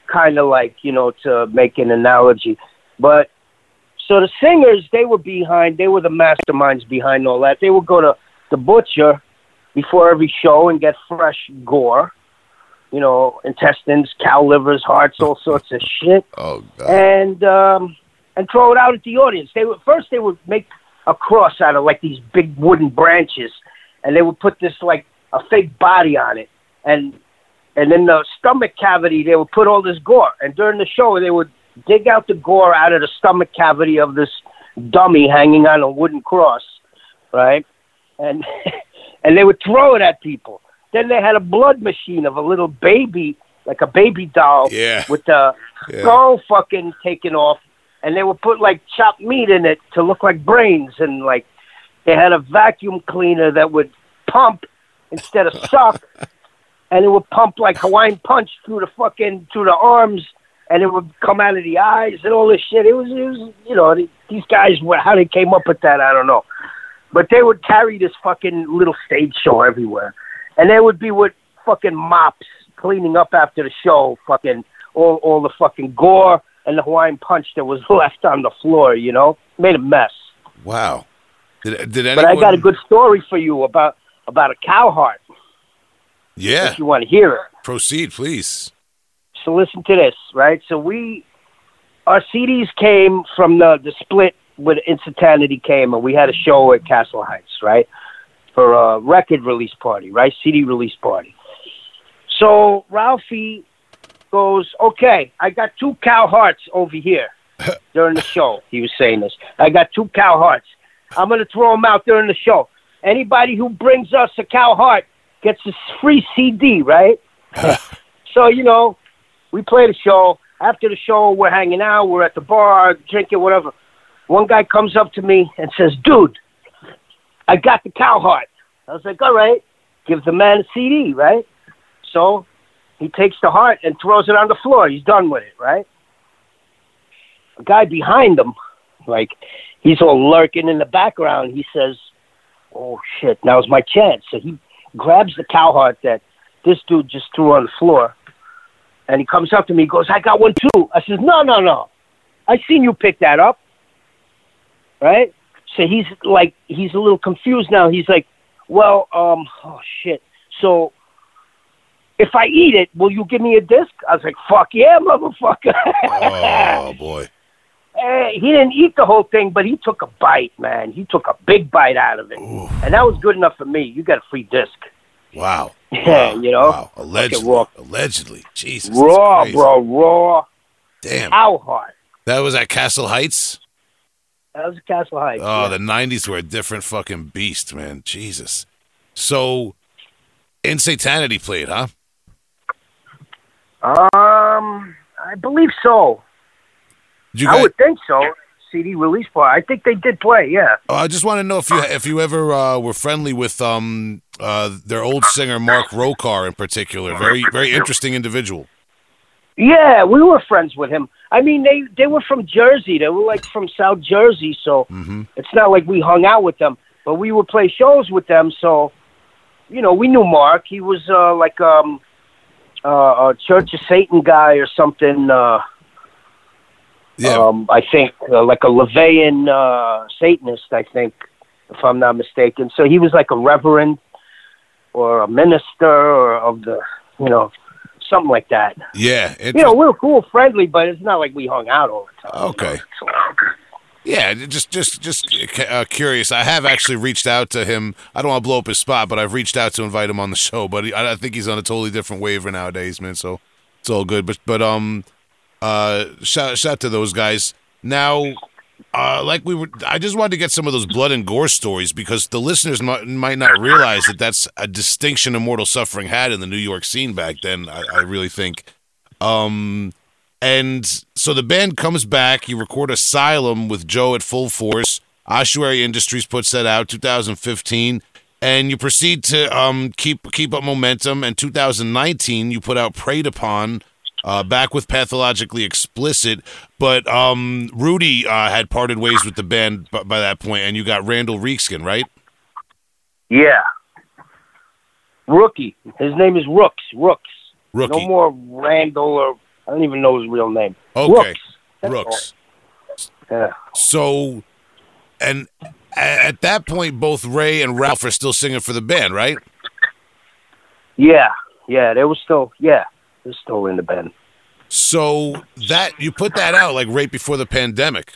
kind of like you know to make an analogy but so the singers they were behind they were the masterminds behind all that. They would go to the butcher before every show and get fresh gore you know intestines cow livers hearts all sorts of shit. Oh God. and um and throw it out at the audience. They would first they would make a cross out of like these big wooden branches and they would put this like a fake body on it. And and in the stomach cavity they would put all this gore. And during the show they would dig out the gore out of the stomach cavity of this dummy hanging on a wooden cross right? And and they would throw it at people. Then they had a blood machine of a little baby like a baby doll Yeah. with the Yeah. skull fucking taken off. And they would put like chopped meat in it to look like brains. And like they had a vacuum cleaner that would pump instead of suck. And it would pump like Hawaiian punch through the fucking through the arms, and it would come out of the eyes and all this shit. It was, it was, you know, these guys how they came up with that, I don't know, but they would carry this fucking little stage show everywhere, and they would be with fucking mops cleaning up after the show, fucking all all the fucking gore and the Hawaiian punch that was left on the floor, you know, made a mess. Wow. Did, did anyone? But I got a good story for you about about a cow heart Yeah. if you want to hear it. Proceed, please. So listen to this, right? So we, our CDs came from the the split when Insanity came, and we had a show at Castle Heights, right, for a record release party, right, CD release party. So Ralphie goes, okay, I got two cow hearts over here during the show. He was saying this. I got two cow hearts. I'm gonna throw them out during the show. Anybody who brings us a cow heart gets a free CD, right? so you know, we played a show. After the show, we're hanging out. We're at the bar, drinking, whatever. One guy comes up to me and says, "Dude, I got the cow heart." I was like, "All right." Give the man a CD, right? So he takes the heart and throws it on the floor. He's done with it, right? A guy behind him, like he's all lurking in the background. He says, "Oh shit! Now's my chance." So he grabs the cow heart that this dude just threw on the floor and he comes up to me, he goes, I got one too. I says, No, no, no. I seen you pick that up. Right? So he's like he's a little confused now. He's like, Well, um, oh shit. So if I eat it, will you give me a disc? I was like, Fuck yeah, motherfucker. Oh boy. Eh, he didn't eat the whole thing, but he took a bite, man. He took a big bite out of it. And that was good enough for me. You got a free disc. Wow. Yeah, you know? Wow. Allegedly. raw. Allegedly. Jesus. Raw, bro, raw Damn. cow heart. That was at Castle Heights. That was Castle Heights. Oh, yeah. the '90s were a different fucking beast, man. Jesus. So, in Insanity played, huh? Um, I believe so. I would think so. CD release part. I think they did play. Yeah. Oh, I just want to know if you if you ever uh, were friendly with um uh, their old singer Mark Rokar in particular. Very very interesting individual. Yeah, we were friends with him. I mean, they they were from Jersey. They were like from South Jersey, so it's not like we hung out with them. But we would play shows with them, so you know, we knew Mark. He was uh, like um, uh, a Church of Satan guy or something. Uh, Yeah, um, I think uh, like a LaVeyan uh, Satanist. I think, if I'm not mistaken. So he was like a reverend or a minister or of the, you know, something like that. yeah. You know, we were cool, friendly, but it's not like we hung out all the time. Okay. Yeah, just just just uh, curious. I have actually reached out to him. I don't want to blow up his spot, but I've reached out to invite him on the show. But he, I I think he's on a totally different waiver nowadays, man. So it's all good. But but um, uh, shout shout to those guys. Now, uh, like we were, I just wanted to get some of those blood and gore stories because the listeners might, might not realize that that's a distinction Immortal Suffering had in the New York scene back then. I, I really think. Um, and so the band comes back. You record Asylum with Joe at full force. Ossuary Industries puts that out 2015, and you proceed to um, keep keep up momentum. And 2019, you put out Preyed Upon, uh, back with Pathologically Explicit. But um, Rudy uh, had parted ways with the band by, by that point, and you got Randall Reekskin, right? Yeah. Rookie. His name is Rooks. Rooks. Rookie. No more Randall or I don't even know his real name. Okay. Rooks. Rooks. Yeah. So, and at that point, both Ray and Ralph are still singing for the band, right? Yeah. Yeah. They were still. Yeah. They're still in the band. So that you put that out like right before the pandemic.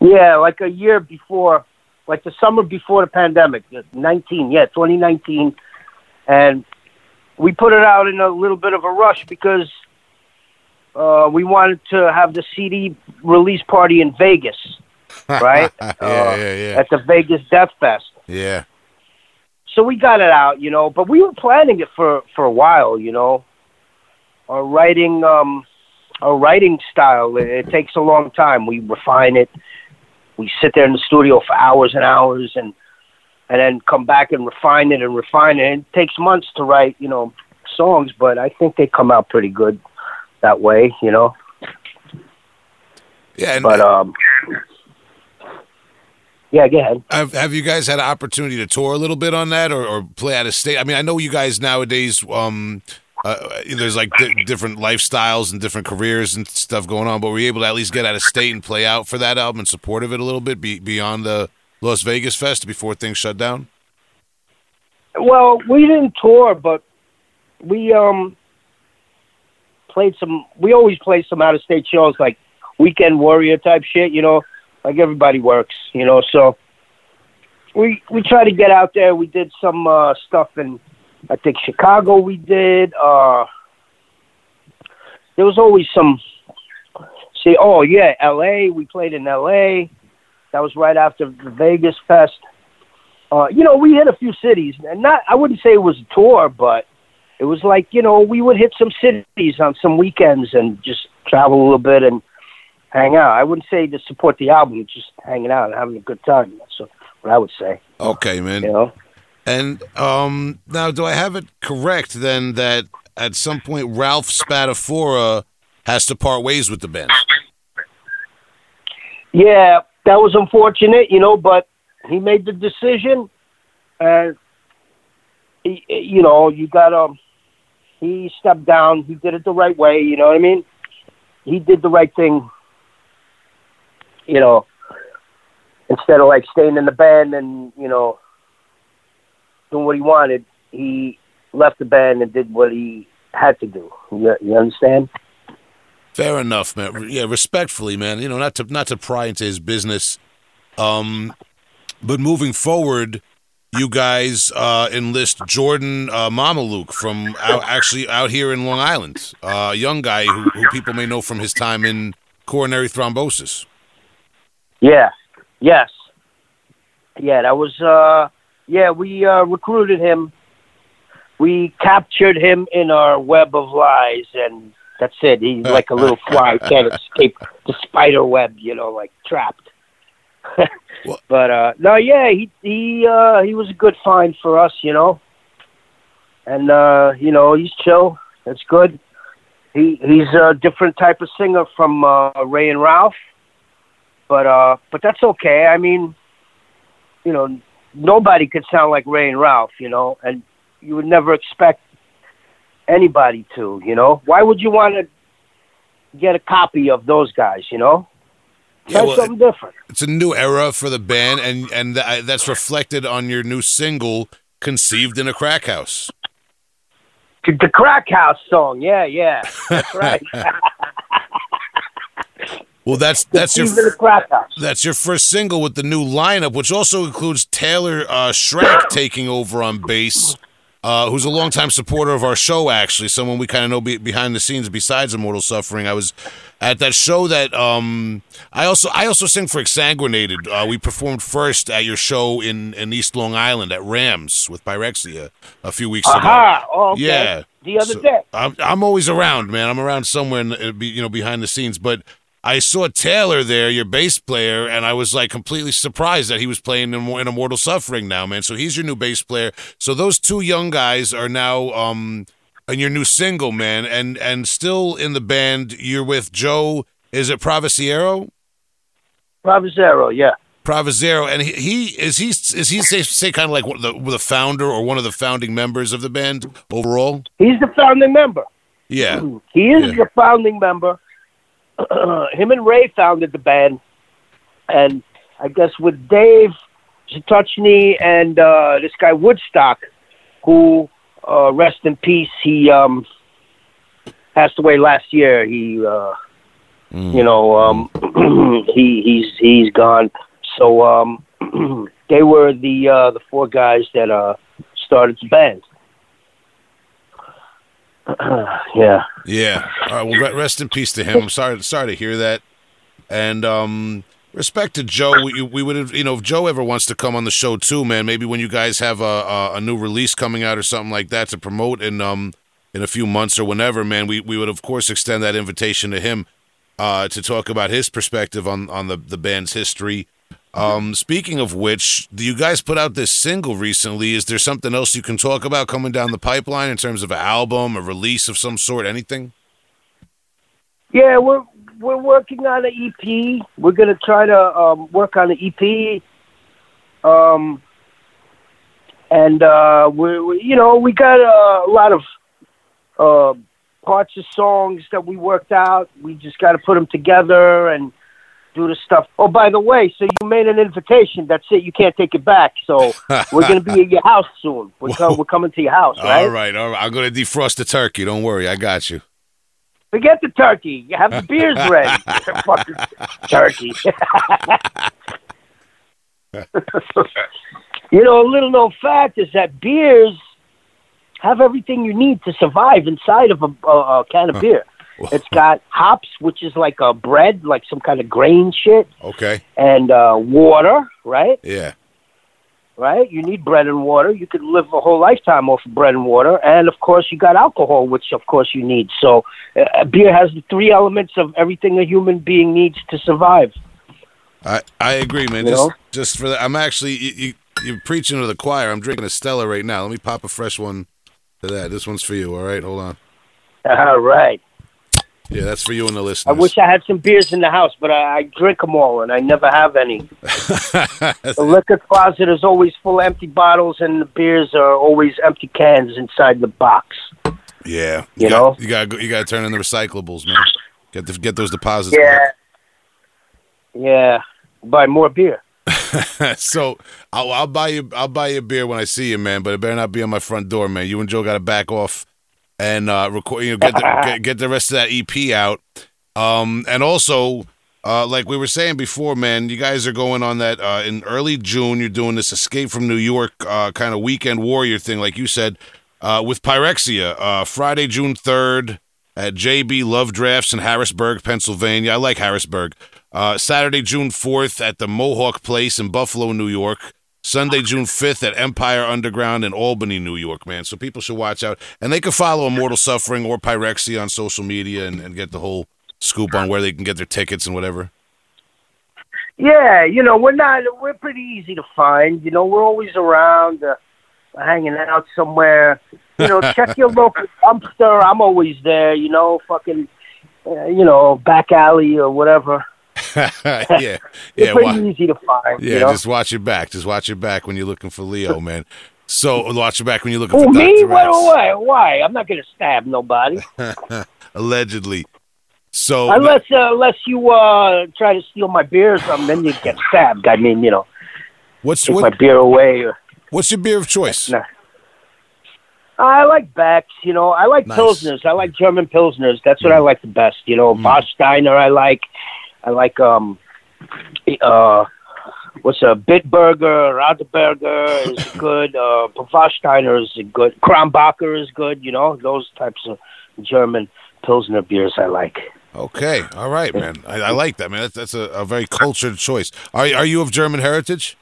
Yeah, like a year before, like the summer before the pandemic, 19, yeah, 2019. And we put it out in a little bit of a rush because uh, we wanted to have the CD release party in Vegas, right? yeah, Uh, yeah, yeah, At the Vegas Death Fest. yeah. So we got it out, you know, but we were planning it for, for a while, you know. Our writing, um, our writing style, it, it takes a long time. We refine it. We sit there in the studio for hours and hours, and and then come back and refine it and refine it. It takes months to write, you know, songs, but I think they come out pretty good that way, you know. Yeah, and But um, yeah, go ahead. have, have you guys had an opportunity to tour a little bit on that or, or play out of state? I mean, I know you guys nowadays, um, uh, there's like di- different lifestyles and different careers and stuff going on, but were you able to at least get out of state and play out for that album and support of it a little bit be, beyond the Las Vegas Fest before things shut down? Well, we didn't tour, but we um played some. We always play some out of state shows, like Weekend Warrior type shit. You know, like everybody works. You know, so we we try to get out there. We did some uh stuff in, I think Chicago. We did. uh There was always some. See, oh yeah, L.A. We played in L.A. That was right after the Vegas Fest uh, you know, we hit a few cities, and not I wouldn't say it was a tour, but it was like you know we would hit some cities on some weekends and just travel a little bit and hang out. I wouldn't say to support the album, just hanging out and having a good time. That's what I would say. Okay, man. You know, And um, now, do I have it correct then that at some point Ralph Spatafora has to part ways with the band? yeah, that was unfortunate, you know, but he made the decision, and he, you know, you got um, he stepped down. He did it the right way. You know what I mean? He did the right thing. You know, instead of like staying in the band and you know doing what he wanted, he left the band and did what he had to do. You, you understand? Fair enough, man. Yeah, respectfully, man. You know, not to not to pry into his business, um, but moving forward, you guys uh, enlist Jordan uh, Mamaluke from out, actually out here in Long Island, uh, a young guy who, who people may know from his time in coronary thrombosis. Yeah. Yes. Yeah, that was uh yeah, we uh, recruited him. We captured him in our web of lies, and that's it. He's like a little fly, can't escape the spider web, you know, like trapped. But uh, no, yeah, he he uh, he was a good find for us, you know. And uh, you know, he's chill. That's good. He he's a different type of singer from uh, Ray and Ralph, but uh, but that's okay. I mean, you know, nobody could sound like Ray and Ralph, you know, and you would never expect anybody to, you know. Why would you want to get a copy of those guys, you know? Yeah, Try well, something different. It's a new era for the band, and and th- that's reflected on your new single, "Conceived in a Crack House." The the Crack House song, yeah, yeah, that's right. Well, that's that's your Even the Crack that's your first single with the new lineup, which also includes Taylor uh, Schrank taking over on bass, uh, who's a longtime supporter of our show. Actually, someone we kind of know be- behind the scenes besides Immortal Suffering. I was at that show that um, I also I also sing for Exsanguinated. Uh, we performed first at your show in in East Long Island at Rams with Pyrexia a few weeks ago. Oh, okay. Yeah. The other So, day. I'm I'm always around, man. I'm around somewhere, in the, you know, behind the scenes. But I saw Taylor there, your bass player, and I was like completely surprised that he was playing in, in Immortal Suffering now, man. So he's your new bass player. So those two young guys are now um in your new single, man, and and still in the band. You're with Joe. Is it Pravasiero? Bravazero, yeah. Pravazero, and he, he is he is he say, say kind of like the the founder or one of the founding members of the band overall? He's the founding member. Yeah. He is Yeah. the founding member. Him and Ray founded the band, and I guess with Dave Zatochny and uh, this guy Woodstock, who uh, rest in peace, he um, passed away last year. He, uh, you know, um, he he's he's gone. So um, they were the uh, the four guys that uh, started the band. yeah. Yeah. All right. Well, re- rest in peace to him. I'm sorry. Sorry to hear that. And um, respect to Joe. We, we would have, you know, if Joe ever wants to come on the show too, man. Maybe when you guys have a, a, a new release coming out or something like that to promote in um in a few months or whenever, man. We we would of course extend that invitation to him uh, to talk about his perspective on on the the band's history. Um, speaking of which, you guys put out this single recently? Is there something else you can talk about coming down the pipeline in terms of an album, a release of some sort, anything? Yeah, we're we're working on an EP. We're gonna try to um, work on an EP. Um, and uh, we're we, you know we got uh, a lot of uh, parts of songs that we worked out. We just got to put them together and do the stuff. Oh, by the way, so you made an invitation. That's it. You can't take it back. So we're gonna be at your house soon. We're, com- we're coming to your house, right? All right, all right. I'm going to defrost the turkey. Don't worry. I got you. Forget the turkey. You have the beers ready. Fucking turkey. you know, a little known fact is that beers have everything you need to survive inside of a, a, a can of beer. It's got hops, which is like a bread, like some kind of grain shit, Okay. and uh, water, right? Yeah. right? You need bread and water. You could live a whole lifetime off of bread and water, and of course, you got alcohol, which of course you need. So, uh, beer has the three elements of everything a human being needs to survive. I, I agree, man. You Just know? just for that, I'm actually you, you you're preaching to the choir. I'm drinking a Stella right now. Let me pop a fresh one to that. This one's for you. All right, hold on. All right. Yeah, that's for you and the listeners. I wish I had some beers in the house, but I, I drink them all, and I never have any. The liquor closet is always full of empty bottles, and the beers are always empty cans inside the box. yeah, You got, know? you got to you got to turn in the recyclables, man. Get the, get those deposits. Yeah. back. Yeah. Buy more beer. so I'll, I'll buy you I'll buy you a beer when I see you, man. But it better not be on my front door, man. You and Joe got to back off and uh, record. You know, get the, get, get the rest of that EP out. Um, and also, uh, like we were saying before, man, you guys are going on that uh, in early June. You're doing this Escape from New York uh, kind of weekend warrior thing, like you said, uh, with Pyrexia. Uh, Friday, June third at JB Lovedraft's in Harrisburg, Pennsylvania. I like Harrisburg. Uh, Saturday, June 4th at the Mohawk Place in Buffalo, New York. Sunday, June 5th at Empire Underground in Albany, New York, man. So people should watch out. And they can follow Immortal Suffering or Pyrexia on social media and, and get the whole scoop on where they can get their tickets and whatever. Yeah, you know, we're not, we're pretty easy to find. You know, we're always around, uh, hanging out somewhere. You know, check your local dumpster. I'm always there, you know, fucking, uh, you know, back alley or whatever. yeah. Yeah. pretty Wa- easy to find. yeah. you know? Just watch your back. Just watch your back when you're looking for Leo, man. So watch your back when you're looking Who, for me? Dr. Why, why? Why? I'm not going to stab nobody. Allegedly. So Unless, uh, unless you uh, try to steal my beer or something, then you get stabbed. I mean, you know, what's take my beer away. Or, what's your beer of choice? Nah. I like Becks, you know. I like Nice. Mm. Pilsners. I like German Pilsners. That's what I like the best. You know, Boststeiner I like. I like, um, uh, what's a Bitburger, Radeberger is good. Uh, is good. Krombacher is good. You know, those types of German Pilsner beers I like. Okay, all right, man. I, I like that, man. That's, that's a, a very cultured choice. Are are you of German heritage?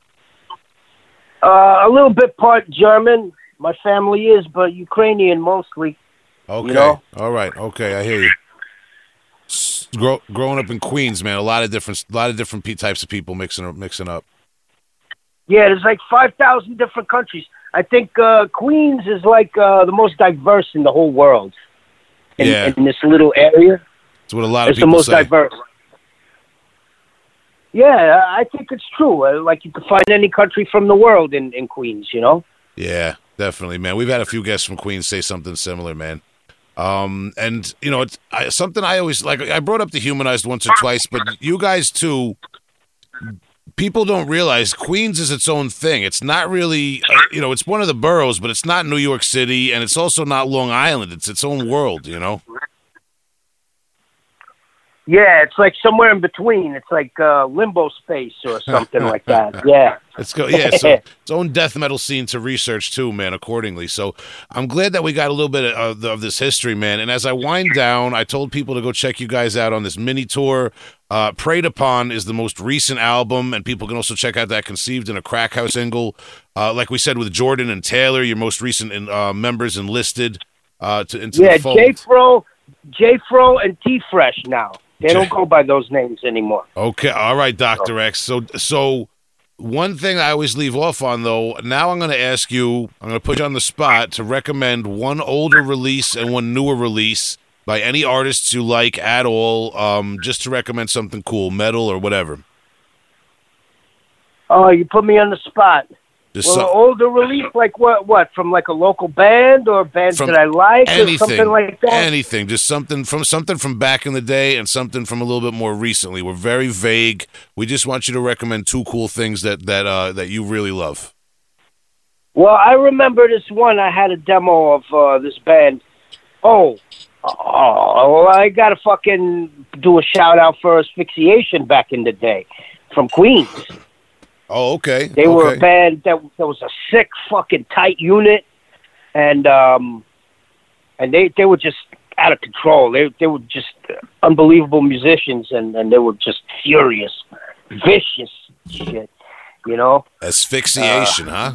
Uh, a little bit part German. My family is, but Ukrainian mostly. Okay, You know? all right. Okay, I hear you. Grow, growing up in Queens, man, a lot of different, a lot of different types of people mixing mixing up. Yeah, there's like 5,000 different countries. I think uh, Queens is like uh, the most diverse in the whole world. In, Yeah. in this little area, That's what a lot of it's the most say. diverse. Yeah, I think it's true. Uh, Like you could find any country from the world in, in Queens, you know? Yeah, definitely, man. We've had a few guests from Queens say something similar, man. Um, and you know, it's I, something I always like. I brought up Dehumanized once or twice, but you guys too. People don't realize Queens is its own thing. It's not really, uh, you know, it's one of the boroughs, but it's not New York City, and it's also not Long Island. It's its own world, you know. Yeah, it's like somewhere in between. It's like uh, limbo space or something like that. Yeah. Let's go. Yeah, so its own death metal scene to research too, man. Accordingly, so I'm glad that we got a little bit of, of this history, man. And as I wind down, I told people to go check you guys out on this mini tour. Uh, Preyed Upon is the most recent album, and people can also check out that Conceived in a Crack House single. Uh, like we said with Jordan and Taylor, your most recent in, uh, members enlisted uh, to into Yeah, the fold. J Fro, J Fro, and T Fresh now. They don't go by those names anymore. Okay, all right, Doctor X. So, so one thing I always leave off on, though. Now I'm going to ask you. I'm going to put you on the spot to recommend one older release and one newer release by any artists you like at all. Um, just to recommend something cool, metal or whatever. Oh, you put me on the spot. Just Well, some- older release, like what? What from like a local band or bands From that I like or something like that? anything. Just something from something from back in the day and something from a little bit more recently. We're very vague. We just want you to recommend two cool things that that uh, that you really love. Well, I remember this one. I had a demo of uh, this band. Oh, oh, I got to fucking do a shout out for Asphyxiation back in the day from Queens. Oh, okay. They were a band that, that was a sick fucking tight unit, and um, and they they were just out of control. They they were just unbelievable musicians, and and they were just furious, vicious shit. You know. Asphyxiation, huh?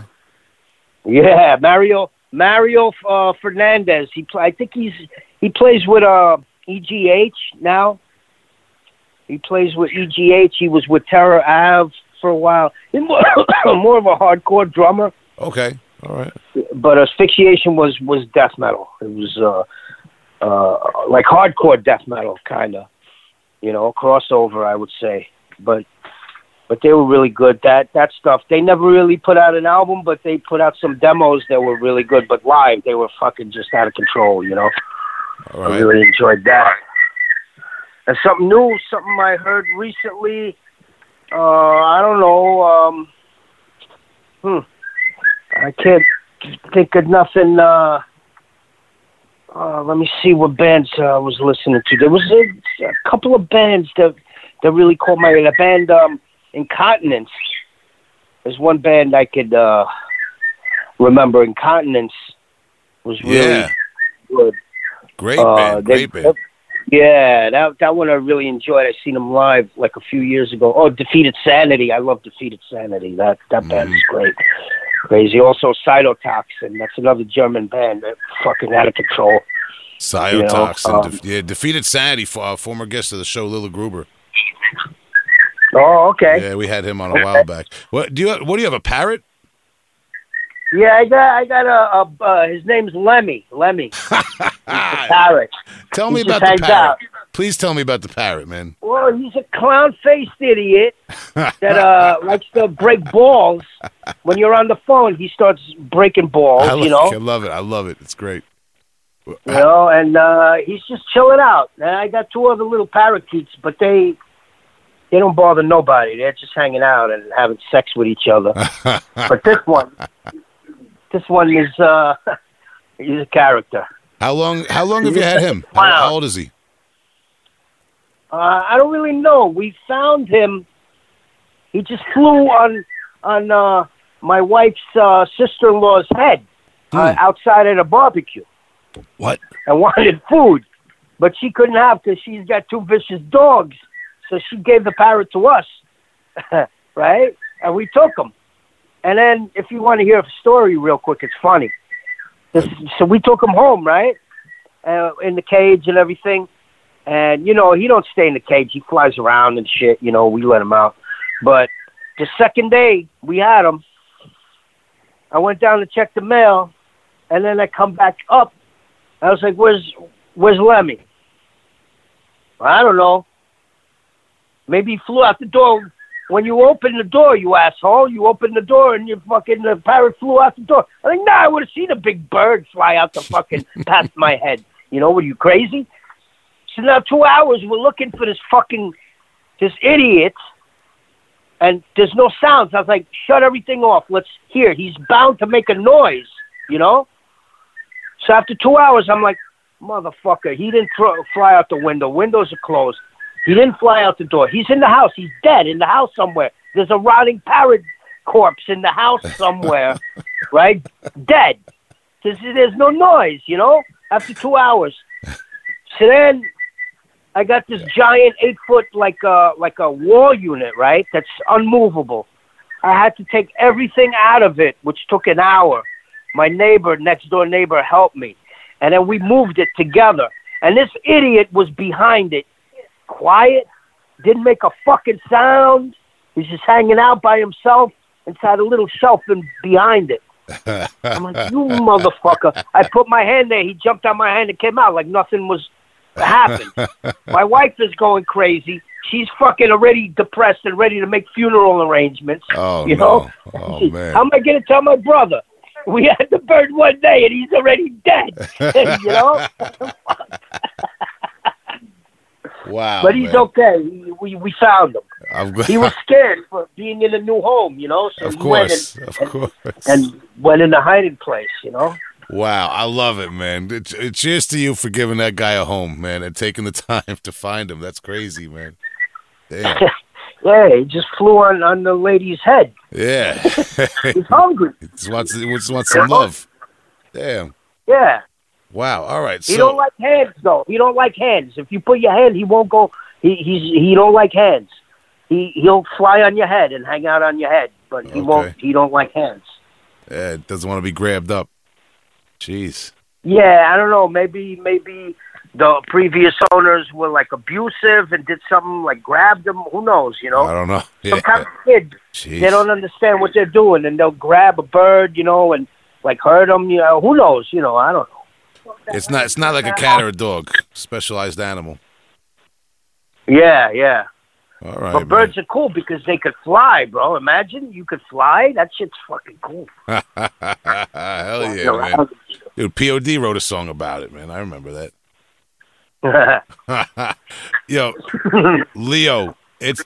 Yeah, Mario Mario uh, Fernandez. He pl- I think he's he plays with uh EGH now. He plays with EGH. He was with Terror Ave for a while. He's more, more of a hardcore drummer, Okay. All right. but Asphyxiation was was death metal. It was uh uh like hardcore death metal kind of. You know, crossover I would say. But but they were really good. That that stuff. They never really put out an album, but they put out some demos that were really good. But live, they were fucking just out of control. You know, All I really enjoyed that. And something new, something I heard recently. Uh, I don't know. Um, hmm. I can't think of nothing. Uh, uh, let me see what bands uh, I was listening to. There was a, a couple of bands that that really caught my the band um, Incontinence. There's one band I could uh, remember. Incontinence was really Yeah. good. Great Uh, band. they- Great band. Yeah, that that one I really enjoyed. I seen him live like a few years ago. Oh, Defeated Sanity. I love Defeated Sanity. That that band is great. Crazy. Also Cytotoxin. That's another German band. That fucking out of control. Cytotoxin. You know, um, def- yeah, defeated Sanity, for, uh, former guest of the show, Lille Gruber. Oh, okay. Yeah, we had him on a while back. What do you? What do you have? A parrot? Yeah, I got I got a, a uh, his name's Lemmy. Lemmy. Parrot. Tell me just about the parrot. out. Please tell me about the parrot, man. Well, he's a clown-faced idiot that uh likes to break balls. When you're on the phone, he starts breaking balls. I, you know. I love it. I love it. It's great. you know, and uh, he's just chilling out. And I got two other little parakeets, but they they don't bother nobody. They're just hanging out and having sex with each other. but this one, this one is uh, he's a character. How long? How long have you had him? How, how old is he? Uh, I don't really know. We found him. He just flew on on uh, my wife's uh, sister-in-law's head uh, Hmm. outside at a barbecue. What? and wanted food, but she couldn't have because she's got two vicious dogs. So she gave the parrot to us, right? And we took him. And then, if you want to hear a story real quick, it's funny. This, so we took him home, right? Uh, in the cage and everything. And you know, he don't stay in the cage. He flies around and shit. You know, we let him out. But the second day we had him, I went down to check the mail, and then I come back up I was like, "Where's Where's Lemmy?" I don't know. Maybe he flew out the door. When you open the door, you asshole, you open the door and you fucking the parrot flew out the door. I think, nah, I would have seen a big bird fly out the fucking past my head. You know, were you crazy? So now two hours we're looking for this fucking this idiot, and there's no sounds. I was like, shut everything off. Let's hear. He's bound to make a noise. You know. So after two hours, I'm like, motherfucker, he didn't throw, fly out the window. Windows are closed. He didn't fly out the door. He's in the house. He's dead in the house somewhere. There's a rotting parrot corpse in the house somewhere, right? Dead. There's, there's no noise, you know, after two hours. So then I got this giant eight foot, like a, like a wall unit, right? That's unmovable. I had to take everything out of it, which took an hour my neighbor, next door neighbor, helped me. And then we moved it together. And this idiot was behind it. Quiet, didn't make a fucking sound. He's just hanging out by himself inside a little shelf and behind it. I'm like, you motherfucker. I put my hand there. He jumped on my hand and came out like nothing was happened. my wife is going crazy. She's fucking already depressed and ready to make funeral arrangements. Oh you no! know? Oh man! How am I going to tell my brother? We had the bird one day and he's already dead. you know? wow! but he's man. okay. We, we, we found him. I'm glad. He was scared for being in a new home, you know? So of course, went of and, course. and, and went in a hiding place, you know? Wow, I love it, man. It, it, cheers to you for giving that guy a home, man, and taking the time to find him. That's crazy, man. Damn. Yeah, he just flew on, on the lady's head. Yeah. He's hungry. he just wants, he just wants some love. Damn. Yeah. Wow. All right. So... He don't like hands though. He don't like hands. If you put your hand, he won't go. He he's he don't like hands. He he'll fly on your head and hang out on your head, but he won't. He don't like hands. yeah, doesn't want to be grabbed up. Jeez. Yeah, I don't know. Maybe maybe the previous owners were like abusive and did something like grabbed them. Who knows? You know, I don't know. Yeah. some kind of kid. Jeez. They don't understand what they're doing, and they'll grab a bird, you know, and like hurt them. You know, who knows? You know, I don't know. It's not. It's not like a cat or a dog. Specialized animal. Yeah, yeah. All right. But birds are cool because they could fly, bro. Imagine you could fly. That shit's fucking cool. Hell yeah, man. Dude, Pod wrote a song about it, man. I remember that. Yo, Leo, it's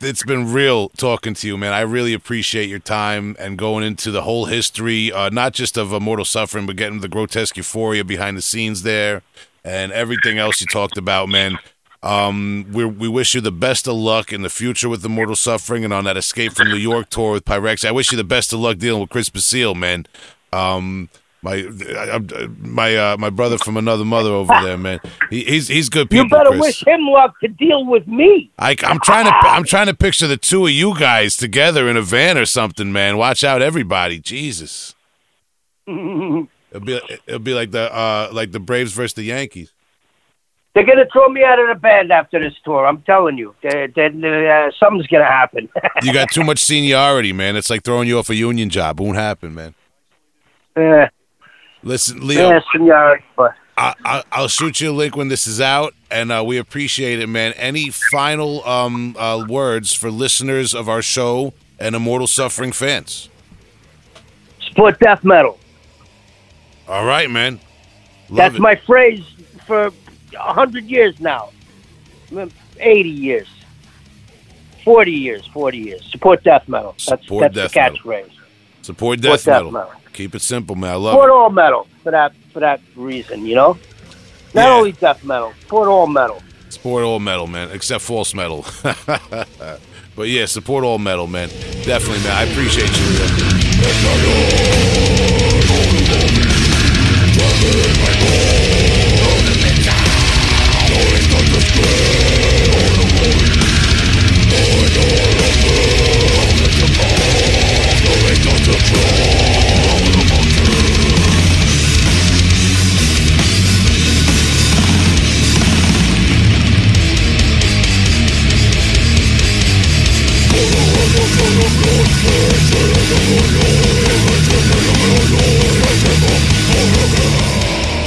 it's been real talking to you, man. I really appreciate your time and going into the whole history, uh, not just of Immortal Suffering, but getting the Grotesqueuphoria behind the scenes there and everything else you talked about, man. Um, we we wish you the best of luck in the future with Immortal Suffering and on that Escape from New York tour with Pyrexia. I wish you the best of luck dealing with Chris Basile, man. Um, My uh, my uh, my brother from another mother over there, man. He, he's he's good people. You better Chris. wish him luck to deal with me. I, I'm trying to I'm trying to picture the two of you guys together in a van or something, man. Watch out, everybody! Jesus, it'll be it'll be like the uh like the Braves versus the Yankees. They're gonna throw me out of the band after this tour. I'm telling you, they uh, something's gonna happen. You got too much seniority, man. It's like throwing you off a union job. Won't happen, man. Listen, Leo, yeah, senor. But I, I, I'll shoot you a link when this is out, and uh, we appreciate it, man. Any final um, uh, words for listeners of our show and Immortal Suffering fans? split death metal. All right, man. Love That's it. my phrase for a hundred years now. Eighty years. Forty years. Forty years. Support death metal. That's Support that's death the catchphrase. Support Support death, death metal. metal. Keep it simple, man. I love Support it. all metal for that for that reason. You know, not Yeah. only death metal. Support all metal. Support all metal, man, except false metal. but yeah, support all metal, man. Definitely, man. I appreciate you.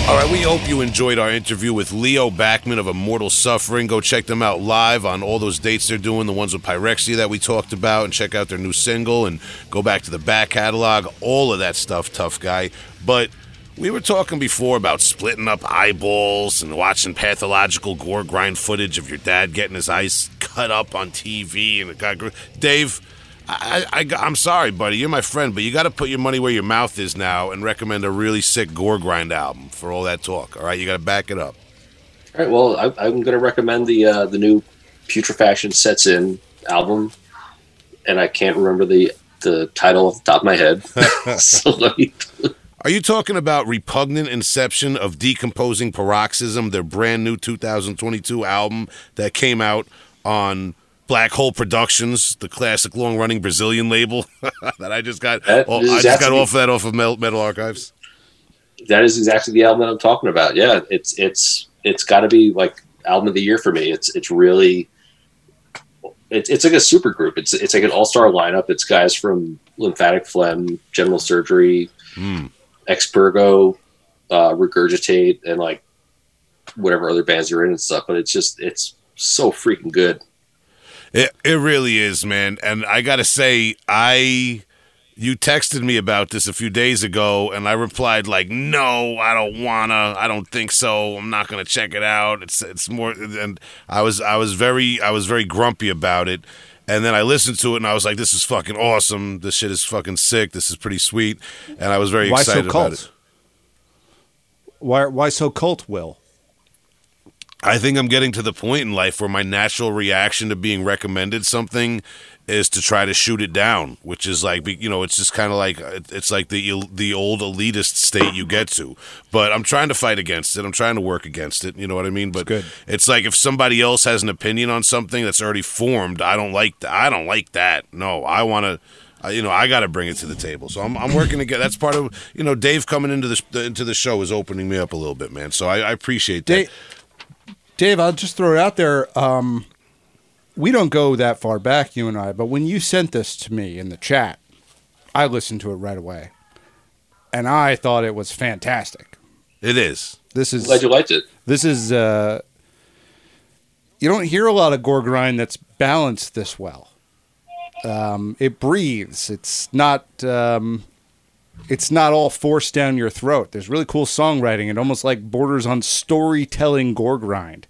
All right, we hope you enjoyed our interview with Leo Bakman of Immortal Suffering. Go check them out live on all those dates they're doing, the ones with Pyrexia that we talked about, and check out their new single and go back to the back catalog, all of that stuff, tough guy. But we were talking before about splitting up eyeballs and watching pathological gore grind footage of your dad getting his eyes cut up on TV and it got Dave. I, I, I, am sorry, buddy. You're my friend, but you got to put your money where your mouth is now and recommend a really sick gore grind album for all that talk. All right, you got to back it up. All right. Well, I, I'm going to recommend the uh, the new Putrefaction Sets In album, and I can't remember the the title off the top of my head. so me. Are you talking about Repugnant Inception of Decomposing Paroxysm, their brand new 2022 album that came out on Black Hole Productions, the classic long running Brazilian label that I just got. That, oh, I just got off that off of Metal, Metal Archives. That is exactly the album that I'm talking about. Yeah, it's it's it's got to be like album of the year for me. It's it's really. It's, it's like a super group. It's it's like an all star lineup. It's guys from Lymphatic Phlegm, General Surgery, Hmm. Expurgo, uh, Regurgitate, and like whatever other bands you're in and stuff. But it's just it's so freaking good. It it really is, man. And I gotta say, I you texted me about this a few days ago, and I replied like, "No, I don't wanna. I don't think so. I'm not gonna check it out. It's it's more." And I was I was very I was very grumpy about it. And then I listened to it, and I was like, "This is fucking awesome. This shit is fucking sick. This is pretty sweet." And I was very Why so excited about it. cult? Why why so cult? Will I think I'm getting to the point in life where my natural reaction to being recommended something is to try to shoot it down, which is like you know, it's just kind of like it's like the the old elitist state you get to. But I'm trying to fight against it. I'm trying to work against it. You know what I mean? But good. it's like if somebody else has an opinion on something that's already formed, I don't like that. I don't like that. No, I want to. You know, I got to bring it to the table. So I'm, I'm working to get. That's part of you know, Dave coming into the into the show is opening me up a little bit, man. So I, I appreciate that. Dave, Dave, I'll just throw it out there. Um, we don't go that far back, you and I, but when you sent this to me in the chat, I listened to it right away, and I thought it was fantastic. It is. This is Glad you liked it. this is uh, you don't hear a lot of gore grind that's balanced this well. Um, it breathes. It's not. Um, it's not all forced down your throat. There's really cool songwriting. It almost like borders on storytelling gore grind.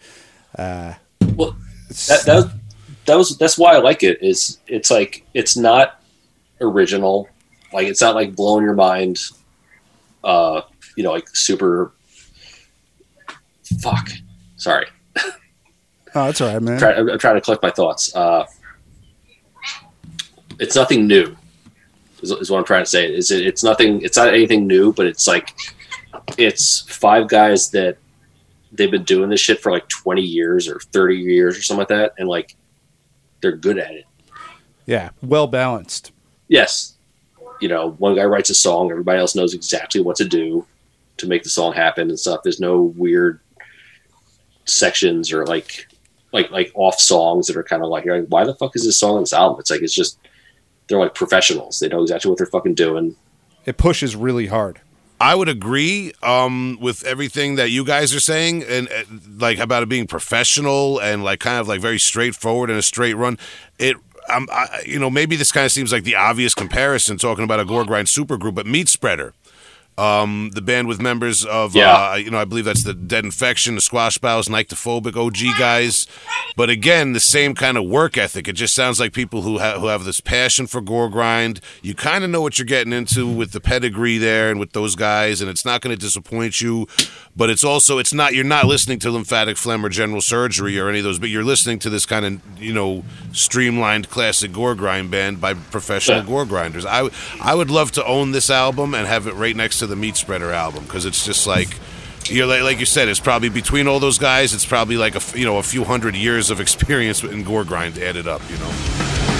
Well, that, that was that was that's why I like it. Is it's like it's not original, like it's not like blowing your mind. Uh, you know, like super. Fuck. Sorry, Oh, that's all right, man. I'm trying, I'm- I'm trying to collect my thoughts. Uh, it's nothing new. Is, is what I'm trying to say. Is it? It's nothing. It's not anything new, but it's like it's five guys that they've been doing this shit for like 20 years or 30 years or something like that, and like they're good at it. Yeah, well balanced. Yes, you know, one guy writes a song, everybody else knows exactly what to do to make the song happen and stuff. There's no weird sections or like like like off songs that are kind of like, you're like, why the fuck is this song on this album? It's like it's just they're like professionals. They know exactly what they're fucking doing. It pushes really hard. I would agree um, with everything that you guys are saying, and uh, like about it being professional and like kind of like very straightforward and a straight run. It, um, I, you know, maybe this kind of seems like the obvious comparison talking about a gore grind supergroup, but Meat Spreader, um, the band with members of, Yeah. uh, you know, I believe that's the Dead Infection, the Squash Bowels, Nyctophobic OG guys. But again, the same kind of work ethic. It just sounds like people who, ha- who have this passion for gore grind. You kind of know what you're getting into with the pedigree there and with those guys, and it's not going to disappoint you. But it's also, it's not, you're not listening to Lymphatic Phlegm or General Surgery or any of those, but you're listening to this kind of, you know, streamlined classic gore grind band by professional Yeah. gore grinders. I, I would love to own this album and have it right next to the Meat Spreader album because it's just like you're like, like you said, it's probably between all those guys, it's probably like a you know a few hundred years of experience in gore grind added up. You know.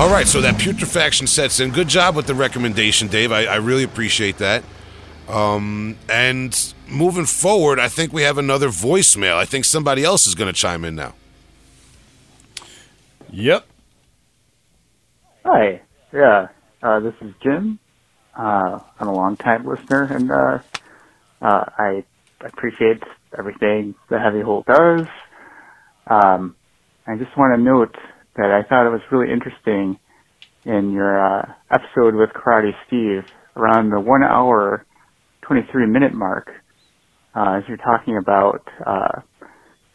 All right, so that putrefaction sets in. Good job with the recommendation, Dave. I, I really appreciate that. Um, and moving forward, I think we have another voicemail. I think somebody else is going to chime in now. Yep. Hi. Yeah. Uh, this is Jim. Uh, I'm a long-time listener, and uh, uh, I appreciate everything the Heavy Hole does. Um, I just want to note that I thought it was really interesting in your uh, episode with Karate Steve around the one hour, 23 minute mark, uh, as you're talking about uh,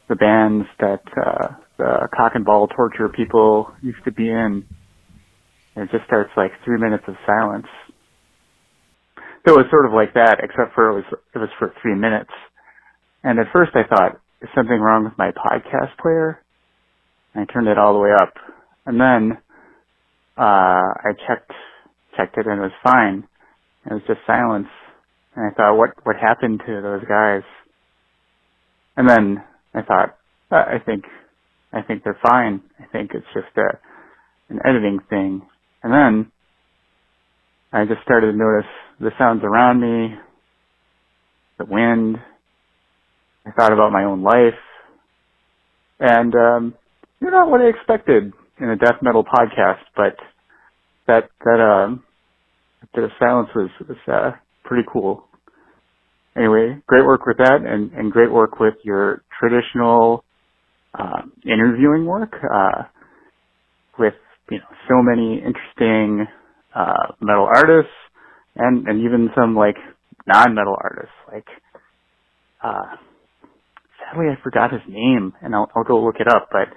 the bands that uh, the cock and ball torture people used to be in. And it just starts like three minutes of silence. So it was sort of like that, except for it was it was for three minutes. And at first I thought, is something wrong with my podcast player? And I turned it all the way up. And then uh I checked checked it and it was fine. It was just silence. And I thought, what what happened to those guys? And then I thought, uh, I think I think they're fine. I think it's just a an editing thing. And then I just started to notice the sounds around me, the wind. I thought about my own life. And um you're not what I expected in a death metal podcast, but that that um the silence was was uh pretty cool. Anyway, great work with that and, and great work with your traditional uh, interviewing work uh, with you know so many interesting uh, metal artists and and even some like non-metal artists like uh, sadly I forgot his name and I'll, I'll go look it up but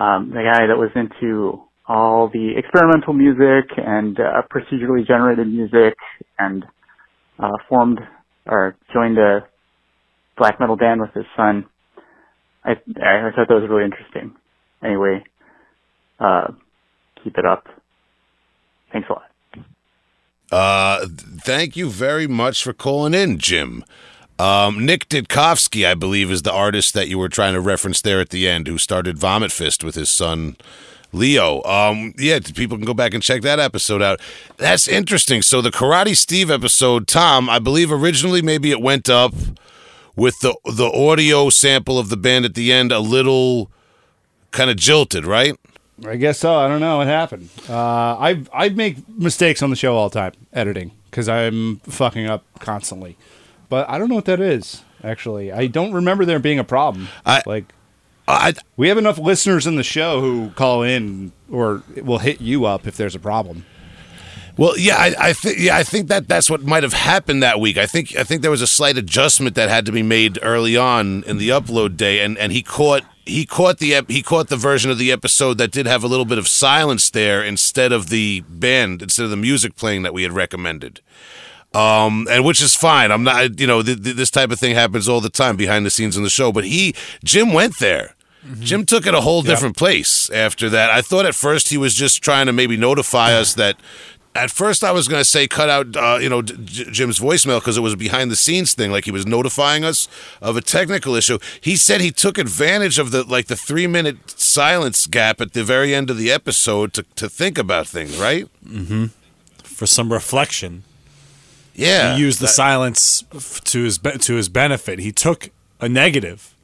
um, the guy that was into all the experimental music and uh, procedurally generated music and uh, formed or joined a black metal band with his son. I I thought that was really interesting. Anyway, uh, keep it up. Thanks a lot. Uh, thank you very much for calling in, Jim. Um, Nick Didkovsky, I believe, is the artist that you were trying to reference there at the end, who started Vomit Fist with his son Leo. Um, yeah, people can go back and check that episode out. That's interesting. So the Karate Steve episode, Tom, I believe originally maybe it went up with the the audio sample of the band at the end a little kind of jilted, right? I guess so. I don't know what happened. Uh, I I make mistakes on the show all the time editing because I'm fucking up constantly. But I don't know what that is. Actually, I don't remember there being a problem. I- like I, We have enough listeners in the show who call in or will hit you up if there's a problem. Well, yeah, I, I think yeah, I think that that's what might have happened that week. I think I think there was a slight adjustment that had to be made early on in the upload day, and, and he caught he caught the ep- he caught the version of the episode that did have a little bit of silence there instead of the band instead of the music playing that we had recommended. Um, and which is fine. I'm not, you know, th- th- this type of thing happens all the time behind the scenes in the show. But he, Jim, went there. Jim took it a whole different place after that. I thought at first he was just trying to maybe notify us that. At first, I was going to say cut out, uh, you know, J- Jim's voicemail because it was a behind the scenes thing, like he was notifying us of a technical issue. He said he took advantage of the like the three minute silence gap at the very end of the episode to to think about things, right? Mm-hmm. For some reflection. Yeah, he used the That- silence f- to his be- to his benefit. He took a negative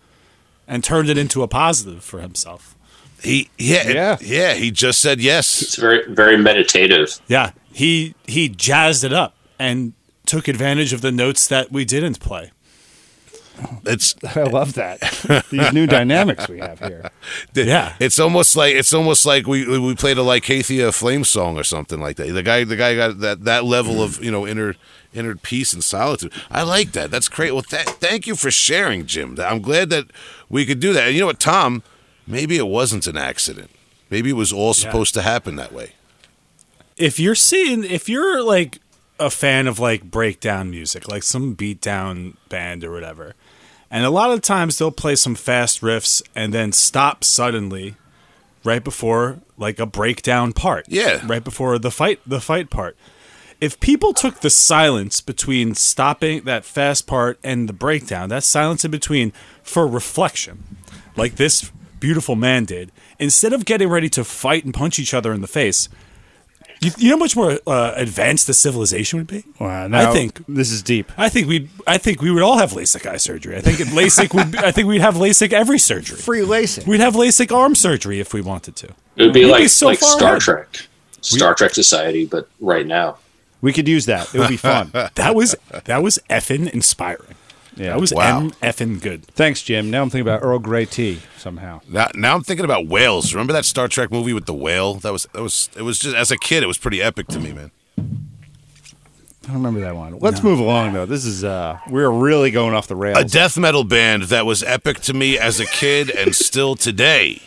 and turned it into a positive for himself. He yeah Yeah. yeah he just said yes. It's very very meditative. Yeah, he he jazzed it up and took advantage of the notes that we didn't play. It's I love that. These new dynamics we have here. Yeah. It's almost like it's almost like we we played a Lycathia flame song or something like that. The guy the guy got that that level of you know inner inner peace and solitude. I like that. That's great. Well, th- thank you for sharing, Jim. I'm glad that we could do that. And you know what, Tom? Maybe it wasn't an accident. Maybe it was all supposed to happen that way. if you're seeing if you're like a fan of like breakdown music like some beatdown band or whatever and a lot of times they'll play some fast riffs and then stop suddenly right before like a breakdown part Yeah. right before the fight the fight part if people took the silence between stopping that fast part and the breakdown that silence in between for reflection like this beautiful man did instead of getting ready to fight and punch each other in the face you, you know how much more uh, advanced the civilization would be? Wow, I think this is deep. I think we I think we would all have LASIK eye surgery. I think LASIK would. Be, I think we'd have LASIK every surgery. Free LASIK. We'd have LASIK arm surgery if we wanted to. It would be We'd like be so like Star ahead. Trek, Star Trek Society, but right now. We could use that. It would be fun. That was that was effing inspiring. Yeah. That was Wow. m effing good. Thanks, Jim. Now I'm thinking about Earl Grey tea somehow. Now, now I'm thinking about whales. Remember that Star Trek movie with the whale? That was that was it was just as a kid it was pretty epic to me, man. I don't remember that one. Let's move along though. This is uh we're really going off the rails. A death metal band that was epic to me as a kid and still today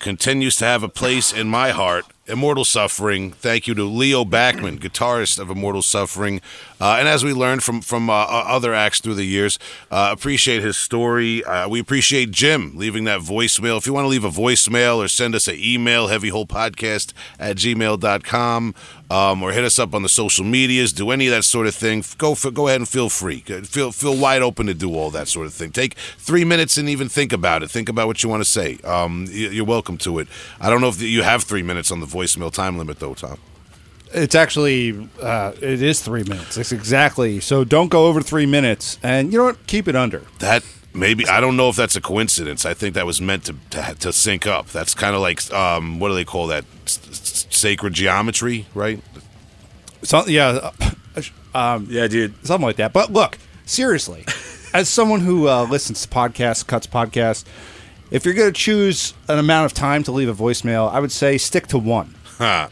continues to have a place in my heart. Immortal Suffering. Thank you to Leo Bakman, guitarist of Immortal Suffering, uh, and as we learned from from uh, other acts through the years, uh, appreciate his story. Uh, we appreciate Jim leaving that voicemail. If you want to leave a voicemail or send us an email, heavyholepodcast at gmail.com, um, or hit us up on the social medias, do any of that sort of thing. Go for, go ahead and feel free. Feel feel wide open to do all that sort of thing. Take three minutes and even think about it. Think about what you want to say. Um, you're welcome to it. I don't know if you have three minutes on the voicemail time limit though, Tom. It's actually uh, it is three minutes. It's exactly so. Don't go over three minutes, and you know what? Keep it under. That maybe I don't know if that's a coincidence. I think that was meant to to, to sync up. That's kind of like um, what do they call that? S- s- sacred geometry, right? So, yeah, uh, Yeah, dude. something like that. But look, seriously, as someone who uh, listens to podcasts, cuts podcasts, if you're going to choose an amount of time to leave a voicemail, I would say stick to one. Huh.